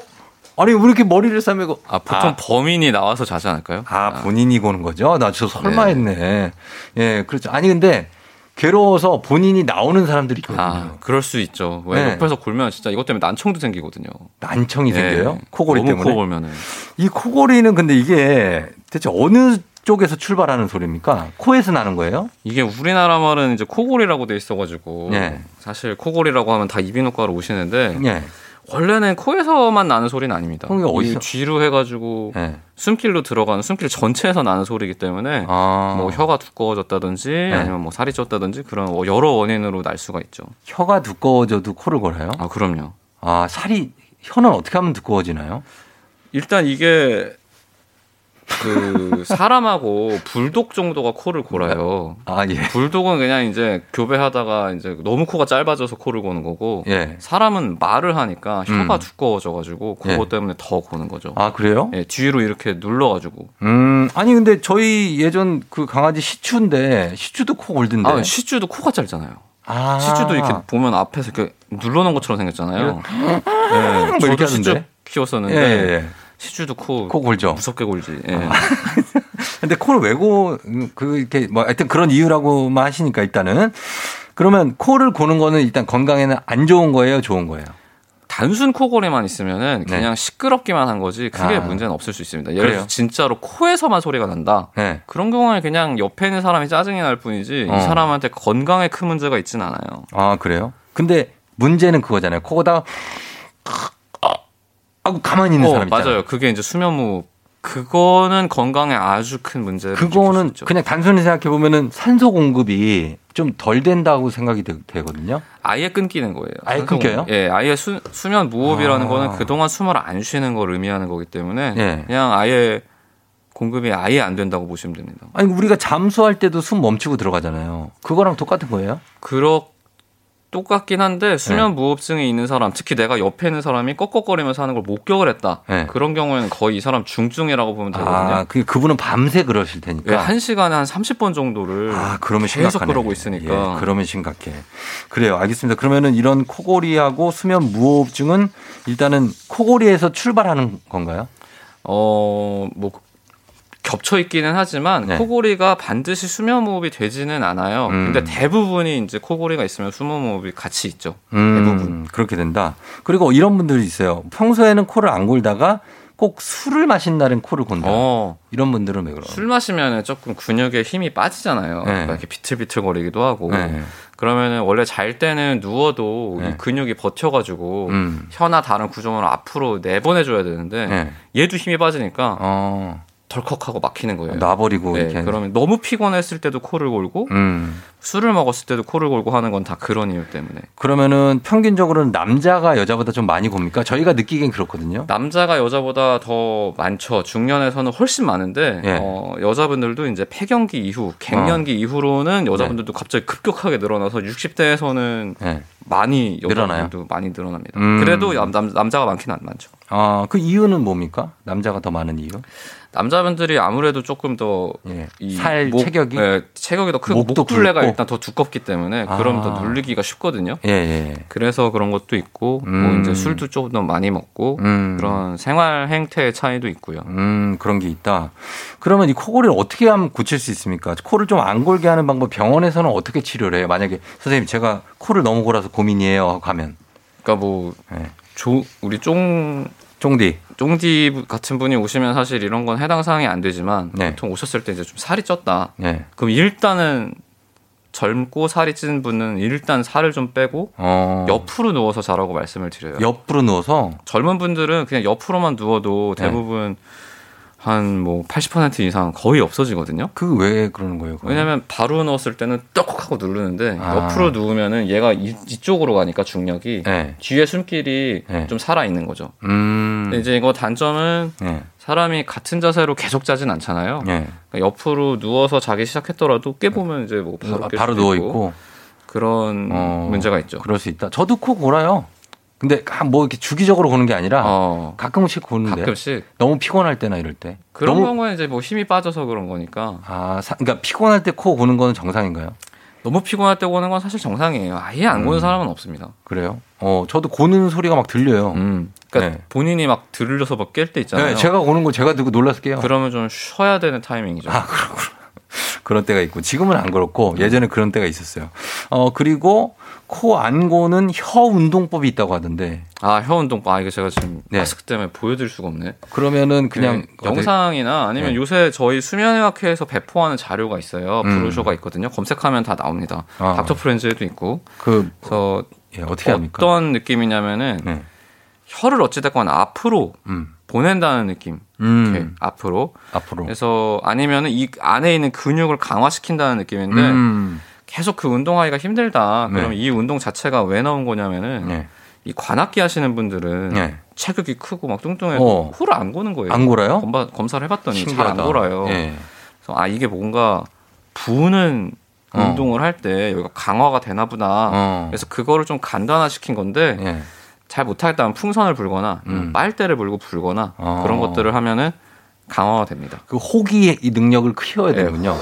아니, 왜 이렇게 머리를 싸매고. 아, 보통 범인이 나와서 자지 않을까요? 아, 본인이 고는 거죠? 나 저 설마 네. 했네. 예, 그렇죠. 아니, 근데 괴로워서 본인이 나오는 사람들이 있거든요. 아, 그럴 수 있죠. 왜 네. 옆에서 골면 진짜 이것 때문에 난청도 생기거든요. 난청이 네. 생겨요? 코골이 너무 때문에? 코 골면은. 이 코골이는 근데 이게 대체 어느 쪽에서 출발하는 소리입니까? 코에서 나는 거예요? 이게 우리나라 말은 이제 코골이라고 돼 있어가지고 네. 사실 코골이라고 하면 다 이비인후과로 오시는데 예. 원래는 코에서만 나는 소리는 아닙니다. 그게 어디서- 이 뒤로 해가지고 예. 숨길로 들어가는 숨길 전체에서 나는 소리이기 때문에 아. 뭐 혀가 두꺼워졌다든지 아니면 뭐 살이 쪘다든지 그런 여러 원인으로 날 수가 있죠. 혀가 두꺼워져도 코를 골아요? 아 그럼요. 아, 살이, 혀는 어떻게 하면 두꺼워지나요? 일단 이게 그 사람하고 불독 정도가 코를 골아요. 아, 예. 불독은 그냥 이제 교배하다가 이제 너무 코가 짧아져서 코를 고는 거고 예. 사람은 말을 하니까 혀가 음. 두꺼워져가지고 그거 예. 때문에 더 고는 거죠. 아, 그래요? 예, 뒤로 이렇게 눌러가지고. 음, 아니, 근데 저희 예전 그 강아지 시추인데, 시추도 코 골던데. 아, 시주도 코가 짧잖아요. 아. 시주도 이렇게 보면 앞에서 이렇게 눌러놓은 것처럼 생겼잖아요. 네, 뭐 이렇게 하던데? 키웠었는데 예, 예, 예. 시주도 코, 코 골죠. 무섭게 골지. 예. 근데 코를 왜 고, 그, 이렇게, 뭐, 하여튼 그런 이유라고만 하시니까 일단은. 그러면 코를 고는 거는 일단 건강에는 안 좋은 거예요? 좋은 거예요? 단순 코골이만 있으면은 그냥 시끄럽기만 한 거지 크게 네. 아. 문제는 없을 수 있습니다. 예를? 들어서 진짜로 코에서만 소리가 난다. 네. 그런 경우에 그냥 옆에 있는 사람이 짜증이 날 뿐이지 어. 이 사람한테 건강에 큰 문제가 있지는 않아요. 아, 그래요? 근데 문제는 그거잖아요. 코고다 하고 가만히 있는 어, 사람 있잖아요. 맞아요. 그게 이제 수면무호흡. 그거는 건강에 아주 큰 문제를 그거는 그냥 단순히 생각해 보면은 산소 공급이 좀 덜 된다고 생각이 되, 거든요 아예 끊기는 거예요. 아예 끊겨요? 예, 아예 수, 수면 무호흡이라는 아. 거는 그동안 숨을 안 쉬는 걸 의미하는 거기 때문에 예. 그냥 아예 공급이 아예 안 된다고 보시면 됩니다. 아니 우리가 잠수할 때도 숨 멈추고 들어가잖아요. 그거랑 똑같은 거예요? 그렇 똑같긴 한데 네. 수면 무호흡증이 있는 사람, 특히 내가 옆에 있는 사람이 꺽꺽거리면서 하는 걸 목격을 했다. 네. 그런 경우에는 거의 이 사람 중증이라고 보면 되거든요. 아, 그 그분은 밤새 그러실 테니까. 예, 한 시간에 한 30번 정도를 아, 그러면 계속 심각하네. 그러고 있으니까. 예, 그러면 심각해. 그래요. 알겠습니다. 그러면은 이런 코골이하고 수면 무호흡증은 일단은 코골이에서 출발하는 건가요? 어, 뭐 겹쳐 있기는 하지만 네. 코골이가 반드시 수면 무호흡이 되지는 않아요. 음. 근데 대부분이 이제 코골이가 있으면 수면 무호흡이 같이 있죠. 음, 그렇게 된다. 그리고 이런 분들이 있어요. 평소에는 코를 안 골다가 꼭 술을 마신 날은 코를 곤다. 어. 이런 분들은 왜 그래요? 술 마시면 조금 근육에 힘이 빠지잖아요. 네. 그러니까 이렇게 비틀비틀거리기도 하고. 네. 그러면은 원래 잘 때는 누워도 네. 이 근육이 버텨가지고 음. 혀나 다른 구조물을 앞으로 내보내줘야 되는데 네. 얘도 힘이 빠지니까 어, 덜컥하고 막히는 거예요. 놔버리고 네, 이렇게. 그러면 너무 피곤했을 때도 코를 골고 음. 술을 먹었을 때도 코를 골고 하는 건 다 그런 이유 때문에. 그러면은 평균적으로는 남자가 여자보다 좀 많이 곱니까? 저희가 느끼기엔 그렇거든요. 남자가 여자보다 더 많죠. 중년에서는 훨씬 많은데 예. 어, 여자분들도 이제 폐경기 이후, 갱년기 이후로는 여자분들도 갑자기 급격하게 늘어나서 60대에서는 예. 많이 늘어나요? 많이 늘어납니다. 음. 그래도 남, 남, 남자가 많기는 안 많죠. 아, 그 이유는 뭡니까? 남자가 더 많은 이유? 남자분들이 아무래도 조금 더 예. 살 체격이? 네, 체격이 더 크고 목둘레가 굵고? 일단 더 두껍기 때문에 그럼 더 아. 눌리기가 쉽거든요. 예, 예. 그래서 그런 것도 있고 뭐 음. 이제 술도 조금 더 많이 먹고 음. 그런 생활 행태의 차이도 있고요. 음, 그런 게 있다. 그러면 이 코골이를 어떻게 하면 고칠 수 있습니까? 코를 좀 안 골게 하는 방법 병원에서는 어떻게 치료를 해요? 만약에 선생님 제가 코를 너무 골아서 고민이에요 하고 가면. 그러니까 뭐 예. 조, 우리 쫑 쫑디. 쫑디 같은 분이 오시면 사실 이런 건 해당 사항이 안 되지만 네. 보통 오셨을 때 이제 좀 살이 쪘다. 네. 그럼 일단은 젊고 살이 찐 분은 일단 살을 좀 빼고 어. 옆으로 누워서 자라고 말씀을 드려요. 옆으로 누워서 젊은 분들은 그냥 옆으로만 누워도 네. 대부분 한 뭐 80% 이상 거의 없어지거든요. 그 왜 그러는 거예요? 그건? 왜냐면 바로 누웠을 때는 떡하고 누르는데 아. 옆으로 누우면은 얘가 이, 이쪽으로 가니까 중력이 네. 뒤에 숨길이 네. 좀 살아 있는 거죠. 음. 이제 이거 단점은 네. 사람이 같은 자세로 계속 자진 않잖아요. 네. 그러니까 옆으로 누워서 자기 시작했더라도 깨 보면 이제 뭐 바로, 깰 바로 누워 있고 있고. 그런 어. 문제가 있죠. 그럴 수 있다. 저도 코 골아요. 근데 가- 뭐 이렇게 주기적으로 고는 게 아니라 어, 가끔씩 고는데 가끔씩 너무 피곤할 때나 이럴 때. 그런 너무 경우에 이제 뭐 힘이 빠져서 그런 거니까 아, 사- 그러니까 피곤할 때 코 고는 거는 정상인가요? 너무 피곤할 때 고는 건 사실 정상이에요. 아예 안 고는 음. 사람은 없습니다. 그래요? 어, 저도 고는 소리가 막 들려요. 음. 그러니까 네. 본인이 막 들려서 막 깰 때 있잖아요. 네, 제가 고는 거 제가 듣고 놀라서 깨요. 그러면 좀 쉬어야 되는 타이밍이죠. 아, 그렇구나. 그런 때가 있고 지금은 안 음. 그렇고 예전에 그런 때가 있었어요. 어 그리고 코 안 고는 혀 운동법이 있다고 하던데 아, 혀 운동. 아, 이거 제가 지금 네. 마스크 때문에 보여드릴 수가 없네. 그러면은 그냥 네, 영상이나 아니면 네. 요새 저희 수면의학회에서 배포하는 자료가 있어요. 음. 브로셔가 있거든요. 검색하면 다 나옵니다. 아. 닥터 프렌즈에도 있고. 그 그래서 예, 어떻게 합니까? 어떤 느낌이냐면은 네. 혀를 어찌됐건 앞으로 음. 보낸다는 느낌. 음. 이렇게 앞으로. 앞으로. 그래서 아니면은 이 안에 있는 근육을 강화시킨다는 느낌인데 음. 계속 그 운동하기가 힘들다. 네. 그럼 이 운동 자체가 왜 나온 거냐면은 네. 이 관악기 하시는 분들은 네. 체격이 크고 막 뚱뚱해서 어. 코를 안 고는 거예요. 안 골아요? 검사, 검사를 해봤더니 잘. 안 골아요. 예. 그래서 아 이게 뭔가 부는 어. 운동을 할 때 여기가 강화가 되나 보다. 어. 그래서 그거를 좀 간단화시킨 건데 예. 잘 못하겠다면 풍선을 불거나 음. 빨대를 불고 불거나 어. 그런 것들을 하면은 강화가 됩니다. 그 호기의 이 능력을 키워야 네. 되는군요.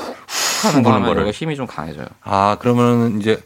하는 거 부는 거를. 힘이 좀 강해져요. 아 그러면은 이제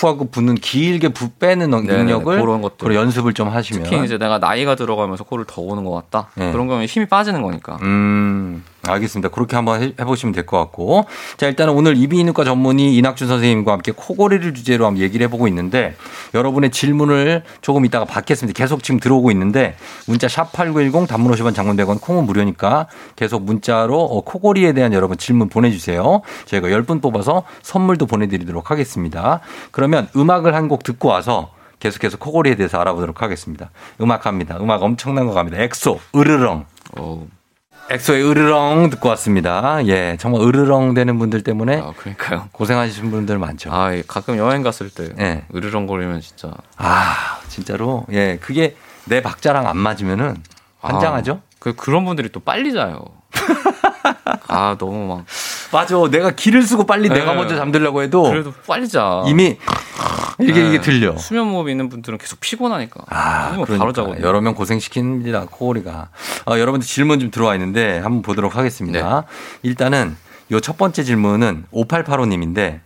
후 하고 부는 길게 부 빼는 능력을 그런 것들. 연습을 좀 하시면 특히 이제 내가 나이가 들어가면서 코를 더 고는 것 같다. 네. 그런 경우에 힘이 빠지는 거니까. 음, 알겠습니다. 그렇게 한번 해- 해보시면 될 것 같고. 자, 일단은 오늘 이비인후과 전문의 이낙준 선생님과 함께 코골이를 주제로 한번 얘기를 해보고 있는데 여러분의 질문을 조금 이따가 받겠습니다. 계속 지금 들어오고 있는데 문자 샵8910 단문 50원 장문 100원 콩은 무료니까 계속 문자로 어, 코골이에 대한 여러분 질문 보내주세요. 저희가 10분 뽑아서 선물도 보내드리도록 하겠습니다. 그러면 음악을 한 곡 듣고 와서 계속해서 코골이에 대해서 알아보도록 하겠습니다. 음악 갑니다. 음악 엄청난 거 갑니다. 엑소, 으르렁. 어우. 엑소의 으르렁 듣고 왔습니다. 예, 정말 으르렁대는 분들 때문에 아, 그러니까요. 고생하시는 분들 많죠. 아, 이 가끔 여행 갔을 때 예. 으르렁 거리면 진짜 아, 진짜로. 예, 그게 내 박자랑 안 맞으면은 환장하죠? 아, 그 그런 분들이 또 빨리 자요. 아, 너무 막 맞아. 내가 기를 쓰고 빨리 네. 내가 먼저 잠들려고 해도 그래도 빨리 자. 이미 이게 네. 이게 들려. 수면 무호흡 있는 분들은 계속 피곤하니까. 아, 그러면 그러니까 바로 자거든요. 여러 명 고생시킵니다. 코골이가. 아, 여러분들 질문 좀 들어와 있는데 한번 보도록 하겠습니다. 네. 일단은 요 첫 번째 질문은 5885 님인데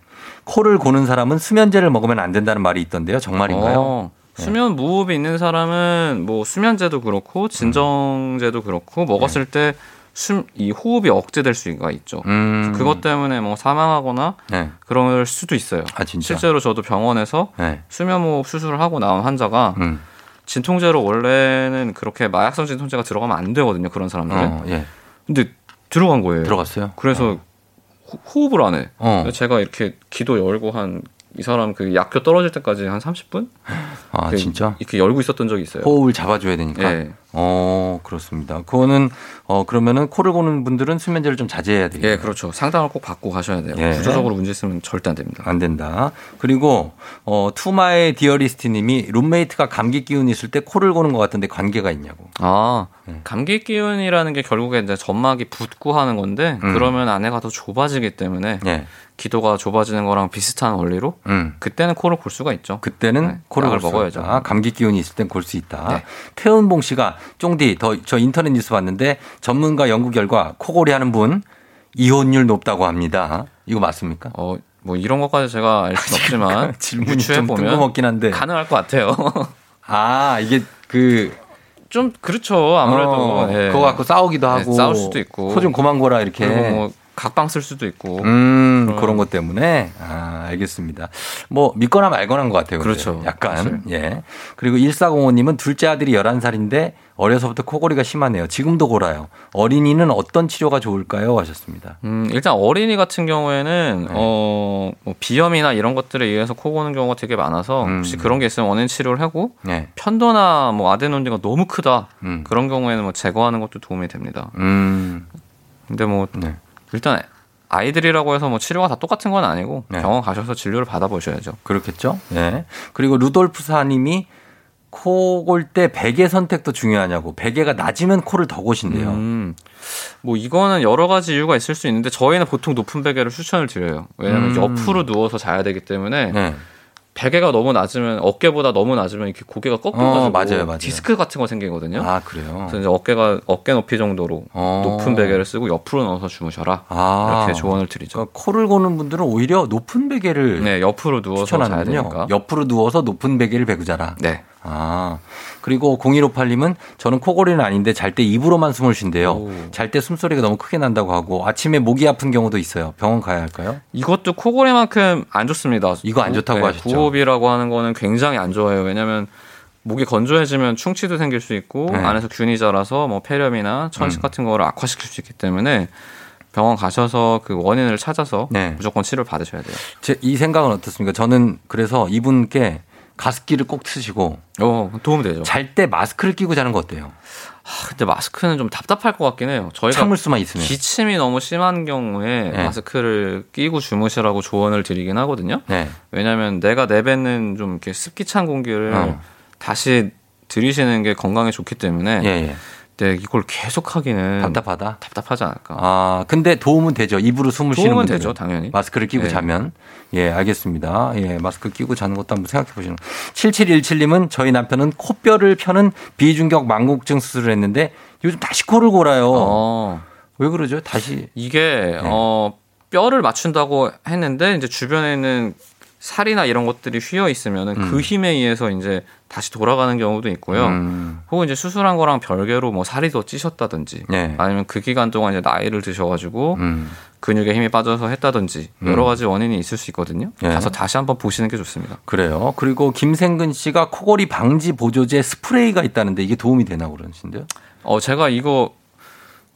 코를 고는 사람은 수면제를 먹으면 안 된다는 말이 있던데요. 정말인가요? 어, 수면 무호흡이 있는 사람은 뭐 수면제도 그렇고 진정제도 그렇고 먹었을 때 숨, 이 호흡이 억제될 수가 있죠. 음. 그것 때문에 뭐 사망하거나 네. 그럴 수도 있어요. 아, 진짜. 실제로 저도 병원에서 네. 수면무호흡 수술을 하고 나온 환자가 음. 진통제로 원래는 그렇게 마약성 진통제가 들어가면 안 되거든요. 그런 사람들은. 어, 예. 근데 들어간 거예요. 들어갔어요? 그래서 호- 호흡을 안 해. 어. 제가 이렇게 귀도 열고 한 이 사람 그 약효 떨어질 때까지 한 30분? 아, 진짜? 이렇게 열고 있었던 적이 있어요. 호흡을 잡아줘야 되니까. 예. 어, 그렇습니다. 그거는, 어, 그러면은 코를 고는 분들은 수면제를 좀 자제해야 되겠네요. 예, 그렇죠. 상담을 꼭 받고 가셔야 돼요. 예. 구조적으로 문제 있으면 절대 안 됩니다. 안 된다. 그리고, 어, To my dearest 님이 룸메이트가 감기 기운 있을 때 코를 고는 것 같은데 관계가 있냐고. 아, 네. 감기 기운이라는 게 결국에 이제 점막이 붓고 하는 건데 음. 그러면 안에가 더 좁아지기 때문에 예. 기도가 좁아지는 거랑 비슷한 원리로 음. 그때는 코를 골 수가 있죠. 그때는 코를 약을 골 먹어야죠. 먹어야죠. 감기 기운이 있을 땐 골 수 있다. 네. 태은봉 씨가 쫑디 더 저 인터넷 뉴스 봤는데 전문가 연구 결과 코골이 하는 분 이혼율 높다고 합니다. 이거 맞습니까? 어, 뭐 이런 것까지 제가 알 수는 없지만 질문이 유추해 좀 뜬금없긴 한데. 가능할 것 같아요. 아 이게 그 좀 그렇죠. 아무래도 어, 예. 그거 갖고 싸우기도 네, 하고 싸울 수도 있고 코좀 그만 고라 이렇게 뭐 각방 쓸 수도 있고 음, 그런- 그런 것 때문에. 아, 알겠습니다. 뭐, 믿거나 말거나인 것 같아요. 근데. 그렇죠. 약간. 맞아요. 예. 그리고 1405님은 둘째 아들이 11살인데 어려서부터 코골이가 심하네요. 지금도 골아요. 어린이는 어떤 치료가 좋을까요? 하셨습니다. 음, 일단 어린이 같은 경우에는 네. 어, 뭐 비염이나 이런 것들에 의해서 코 고는 경우가 되게 많아서 음. 혹시 그런 게 있으면 원인 치료를 하고 네. 편도나 뭐 아데노이드가 너무 크다 음. 그런 경우에는 뭐 제거하는 것도 도움이 됩니다. 음. 근데 뭐 네. 일단 아이들이라고 해서 뭐 치료가 다 똑같은 건 아니고 네. 병원 가셔서 진료를 받아보셔야죠. 그렇겠죠? 예. 그리고 루돌프 사님이 코골때 베개 선택도 중요하냐고. 베개가 낮으면 코를 더 고신대요. 음, 뭐 이거는 여러 가지 이유가 있을 수 있는데 저희는 보통 높은 베개를 추천을 드려요. 왜냐하면 음. 옆으로 누워서 자야 되기 때문에 네. 베개가 너무 낮으면 어깨보다 너무 낮으면 이렇게 고개가 꺾여가지고 어, 맞아요, 맞아요. 디스크 같은 거 생기거든요. 아, 그래요? 그래서 이제 어깨가 어깨 높이 정도로 어. 높은 베개를 쓰고 옆으로 누워서 주무셔라 아. 이렇게 조언을 드리죠. 그러니까 코를 고는 분들은 오히려 높은 베개를 네, 옆으로 누워서 자야 추천하는군요. 되니까. 옆으로 누워서 높은 베개를 베고 자라. 네. 아. 그리고 0158님은 저는 코골이는 아닌데 잘 때 입으로만 숨을 쉰대요. 오. 잘때 숨소리가 너무 크게 난다고 하고 아침에 목이 아픈 경우도 있어요. 병원 가야 할까요? 이것도 코골이만큼 안 좋습니다. 이거 안 좋다고 하셨죠? 구호흡이라고 하는 거는 굉장히 안 좋아요. 왜냐하면 목이 건조해지면 충치도 생길 수 있고 네. 안에서 균이 자라서 뭐 폐렴이나 천식 음. 같은 거를 악화시킬 수 있기 때문에 병원 가셔서 그 원인을 찾아서 네. 무조건 치료를 받으셔야 돼요. 제 이 생각은 어떻습니까? 저는 그래서 이분께 가습기를 꼭 쓰시고 어, 도움 되죠. 잘 때 마스크를 끼고 자는 거 어때요? 아, 근데 마스크는 좀 답답할 것 같긴 해요. 저희가 참을 수만 있으면. 기침이 너무 심한 경우에 네. 마스크를 끼고 주무시라고 조언을 드리긴 하거든요. 네. 왜냐하면 내가 내뱉는 좀 이렇게 습기 찬 공기를 어. 다시 들이쉬는 게 건강에 좋기 때문에 예, 예. 근데 이걸 계속 하기는 답답하다. 답답하지 않을까. 아, 근데 도움은 되죠. 입으로 숨을 쉬는 도움은 분들은. 되죠, 당연히. 마스크를 끼고 네. 자면. 예, 알겠습니다. 예, 마스크 끼고 자는 것도 한번 생각해 보시는. 7717님은 저희 남편은 코뼈를 펴는 비중격 망곡증 수술을 했는데 요즘 다시 코를 골아요. 어, 왜 그러죠? 다시. 이게 네. 어 뼈를 맞춘다고 했는데 이제 주변에는 살이나 이런 것들이 휘어 있으면은 음. 그 힘에 의해서 이제 다시 돌아가는 경우도 있고요. 음. 혹은 이제 수술한 거랑 별개로 뭐 살이 더 찌셨다든지 네. 아니면 그 기간 동안 이제 나이를 드셔가지고 음. 근육에 힘이 빠져서 했다든지 여러 음. 가지 원인이 있을 수 있거든요. 네. 가서 다시 한번 보시는 게 좋습니다. 그래요. 그리고 김생근 씨가 코골이 방지 보조제 스프레이가 있다는데 이게 도움이 되나 그러신데요? 어 제가 이거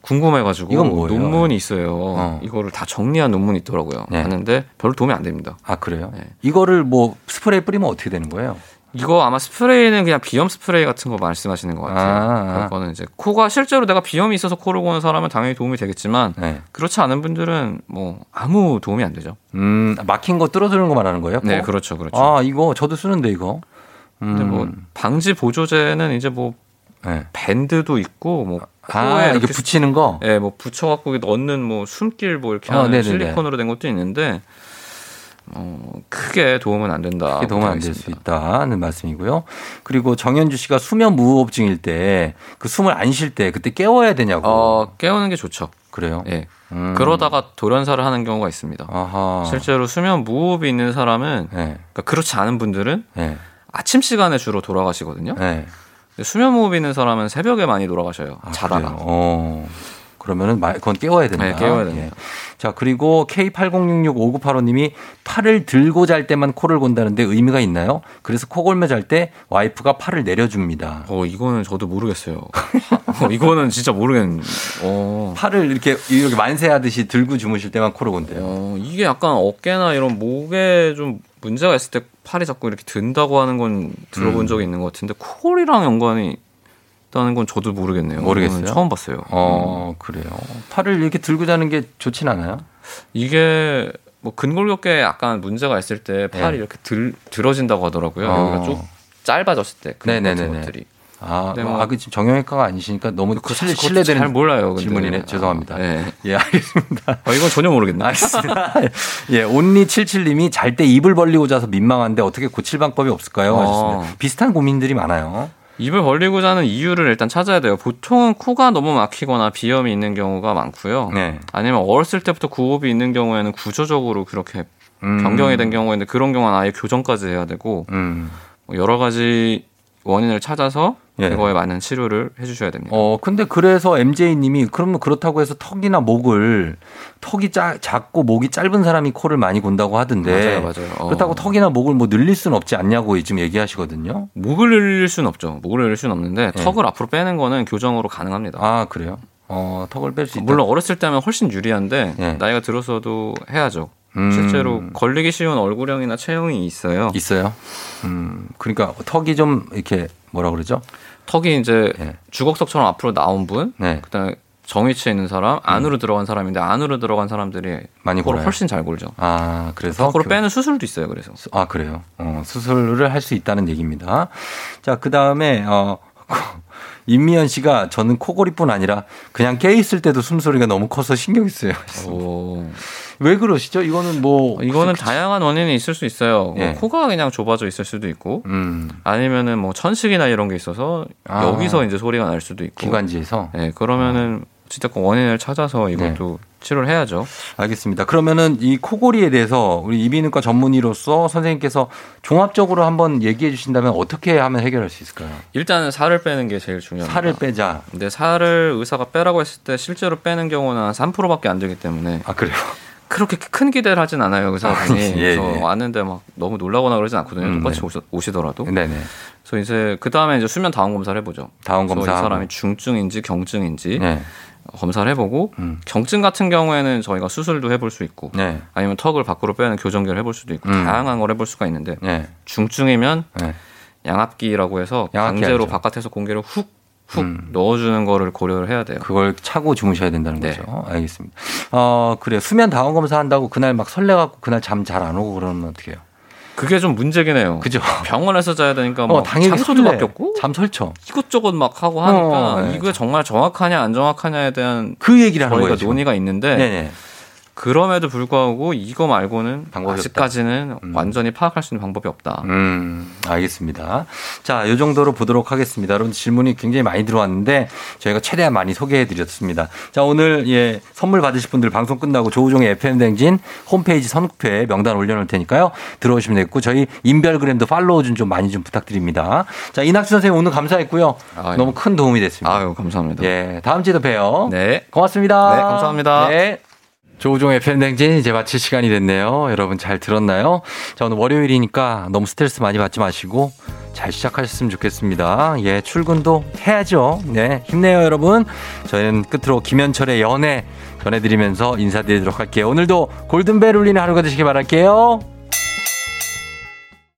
궁금해가지고 이건 뭐예요? 논문이 있어요. 어. 이거를 다 정리한 논문이 있더라고요. 네. 봤는데 별로 도움이 안 됩니다. 아, 그래요? 네. 이거를 뭐 스프레이 뿌리면 어떻게 되는 거예요? 이거 아마 스프레이는 그냥 비염 스프레이 같은 거 말씀하시는 것 같아요. 아, 아. 그거는 이제 코가 실제로 내가 비염이 있어서 코를 고는 사람은 당연히 도움이 되겠지만 네. 그렇지 않은 분들은 뭐 아무 도움이 안 되죠. 음, 막힌 거 뚫어주는 거 말하는 거예요? 네, 코? 그렇죠, 그렇죠. 아, 이거 저도 쓰는데 이거. 음. 근데 뭐 방지 보조제는 이제 뭐 네. 밴드도 있고 뭐 코에 아, 이렇게 붙이는 거? 예, 뭐 붙여갖고 넣는 뭐 숨길 뭐 이렇게 어, 하는 네네네. 실리콘으로 된 것도 있는데 어 크게 도움은 안 된다. 크게 도움은 안 될 수 있다는 말씀이고요. 그리고 정현주 씨가 수면 무호흡증일 때 그 숨을 안 쉴 때 그때 깨워야 되냐고. 어 깨우는 게 좋죠. 그래요? 예. 음. 그러다가 돌연사를 하는 경우가 있습니다. 아하. 실제로 수면 무호흡이 있는 사람은 네. 그러니까 그렇지 않은 분들은 네. 아침 시간에 주로 돌아가시거든요. 네. 근데 수면 무호흡이 있는 사람은 새벽에 많이 돌아가셔요. 아, 자다가. 그러면은 말- 그건 깨워야 된다. 네, 깨워야 예. 됩니다. 자, 그리고 K80665985님이 팔을 들고 잘 때만 코를 곤다는데 의미가 있나요? 그래서 코 골며 잘 때 와이프가 팔을 내려줍니다. 어 이거는 저도 모르겠어요. 어, 이거는 진짜 모르겠는. 어. 팔을 이렇게 이렇게 만세하듯이 들고 주무실 때만 코를 곤대요. 어, 이게 약간 어깨나 이런 목에 좀 문제가 있을 때 팔이 자꾸 이렇게 든다고 하는 건 들어본 음. 적이 있는 것 같은데 코골이랑 연관이 있다는 건 저도 모르겠네요. 모르겠어요? 처음 봤어요. 어, 그래요. 팔을 이렇게 들고 자는 게 좋진 않아요? 이게 뭐 근골격계에 약간 문제가 있을 때 팔이 네. 이렇게 들, 들어진다고 하더라고요. 어. 여기가 좀 짧아졌을 때 네네네네. 것들이. 아, 네, 뭐. 아, 그 지금 정형외과가 아니시니까 너무 그 실례, 실례되는 잘 몰라요, 근데. 질문이네. 아, 죄송합니다. 네. 예, 알겠습니다. 어, 이건 전혀 모르겠네. 알겠습니다. 예, 온리77님이 잘 때 입을 벌리고 자서 민망한데 어떻게 고칠 방법이 없을까요? 어. 하셨습니다. 비슷한 고민들이 많아요. 입을 벌리고 자는 이유를 일단 찾아야 돼요. 보통은 코가 너무 막히거나 비염이 있는 경우가 많고요. 네. 아니면 어렸을 때부터 구호흡이 있는 경우에는 구조적으로 그렇게 음. 변경이 된 경우인데 그런 경우는 아예 교정까지 해야 되고 음. 뭐 여러 가지 원인을 찾아서 예. 그거에 맞는 치료를 해주셔야 됩니다. 어, 근데 그래서 MJ님이 그러면 그렇다고 해서 턱이나 목을 턱이 짜, 작고 목이 짧은 사람이 코를 많이 곤다고 하던데 맞아요, 맞아요. 어. 그렇다고 턱이나 목을 뭐 늘릴 수는 없지 않냐고 지금 얘기하시거든요. 목을 늘릴 수는 없죠. 목을 늘릴 수는 없는데 네. 턱을 앞으로 빼는 거는 교정으로 가능합니다. 아 그래요? 어, 턱을 뺄 수 있다. 물론 어렸을 때면 훨씬 유리한데 예. 나이가 들어서도 해야죠. 음. 실제로 걸리기 쉬운 얼굴형이나 체형이 있어요. 있어요. 음, 그러니까 턱이 좀 이렇게 뭐라 그러죠? 턱이 이제 예. 주걱턱처럼 앞으로 나온 분, 네. 그다음에 정위치에 있는 사람, 안으로 들어간 사람인데 안으로 들어간 사람들이 많이 골아요? 훨씬 잘 골죠. 아, 그래서 거꾸로 그- 빼는 수술도 있어요. 그래서 아, 그래요. 어, 수술을 할 수 있다는 얘기입니다. 자, 그 다음에, 어, 임미연 씨가 저는 코골이뿐 아니라 그냥 깨 있을 때도 숨소리가 너무 커서 신경이 쓰여요. 오. 왜 그러시죠? 이거는 뭐. 이거는 다양한 원인이 있을 수 있어요. 뭐 예. 코가 그냥 좁아져 있을 수도 있고, 음, 아니면은 뭐 천식이나 이런 게 있어서 아. 여기서 이제 소리가 날 수도 있고. 기관지에서. 네, 그러면은 어쨌든 원인을 찾아서 이것도 치료를 해야죠. 알겠습니다. 그러면은 이 코골이에 대해서 우리 이비인후과 전문의로서 선생님께서 종합적으로 한번 얘기해 주신다면 어떻게 하면 해결할 수 있을까요? 일단은 살을 빼는 게 제일 중요합니다. 살을 빼자. 근데 살을 의사가 빼라고 했을 때 실제로 빼는 경우는 한 3%밖에 안 되기 때문에 아, 그래요? 그렇게 큰 기대를 하진 않아요 의사분이. 아, 예, 그래서 예. 왔는데 막 너무 놀라거나 그러진 않거든요. 음, 똑같이 네. 오시, 오시더라도. 네네. 그래서 이제 그 다음에 이제 수면 다운 검사를 해보죠. 다운 그래서 검사. 이 사람이 중증인지 경증인지 네. 검사를 해보고 음. 경증 같은 경우에는 저희가 수술도 해볼 수 있고 네. 아니면 턱을 밖으로 빼는 교정기를 해볼 수도 있고 음. 다양한 걸 해볼 수가 있는데 네. 중증이면 네. 양압기라고 해서 양압기 강제로 알죠. 바깥에서 공기를 훅훅 음. 넣어주는 거를 고려를 해야 돼요. 그걸 차고 주무셔야 된다는 네. 거죠. 알겠습니다. 어, 그래. 수면 다운 검사 한다고 그날 막 설레갖고 그날 잠 잘 안 오고 그러면 어떻게 해요? 그게 좀 문제긴 해요. 그죠? 병원에서 자야 되니까 어, 뭐 당연히 장소도 설레. 바뀌었고 잠 설쳐. 이것저것 막 하고 하니까 어, 네. 이게 정말 정확하냐 안 정확하냐에 대한 그 얘기를 하는. 지금. 논의가 있는데 네네. 그럼에도 불구하고 이거 말고는 방법이 아직까지는 완전히 파악할 수 있는 방법이 없다. 음, 알겠습니다. 자, 요 정도로 보도록 하겠습니다. 여러분 질문이 굉장히 많이 들어왔는데 저희가 최대한 많이 소개해 드렸습니다. 자, 오늘 예, 선물 받으실 분들 방송 끝나고 조우종의 FM 댕진 홈페이지 선곡표에 명단 올려놓을 테니까요. 들어오시면 되겠고 저희 인별그램도 팔로우 좀 좀 많이 좀 부탁드립니다. 자, 이낙수 선생님 오늘 감사했고요. 아유. 너무 큰 도움이 됐습니다. 아유, 감사합니다. 예, 다음 주에도 봬요. 네. 고맙습니다. 네, 감사합니다. 네. 조우종의 팬댕진 이제 마칠 시간이 됐네요. 여러분 잘 들었나요? 자, 오늘 월요일이니까 너무 스트레스 많이 받지 마시고 잘 시작하셨으면 좋겠습니다. 예, 출근도 해야죠. 네, 힘내요, 여러분. 저희는 끝으로 김현철의 연애 전해드리면서 인사드리도록 할게요. 오늘도 골든벨 울리는 하루가 되시길 바랄게요.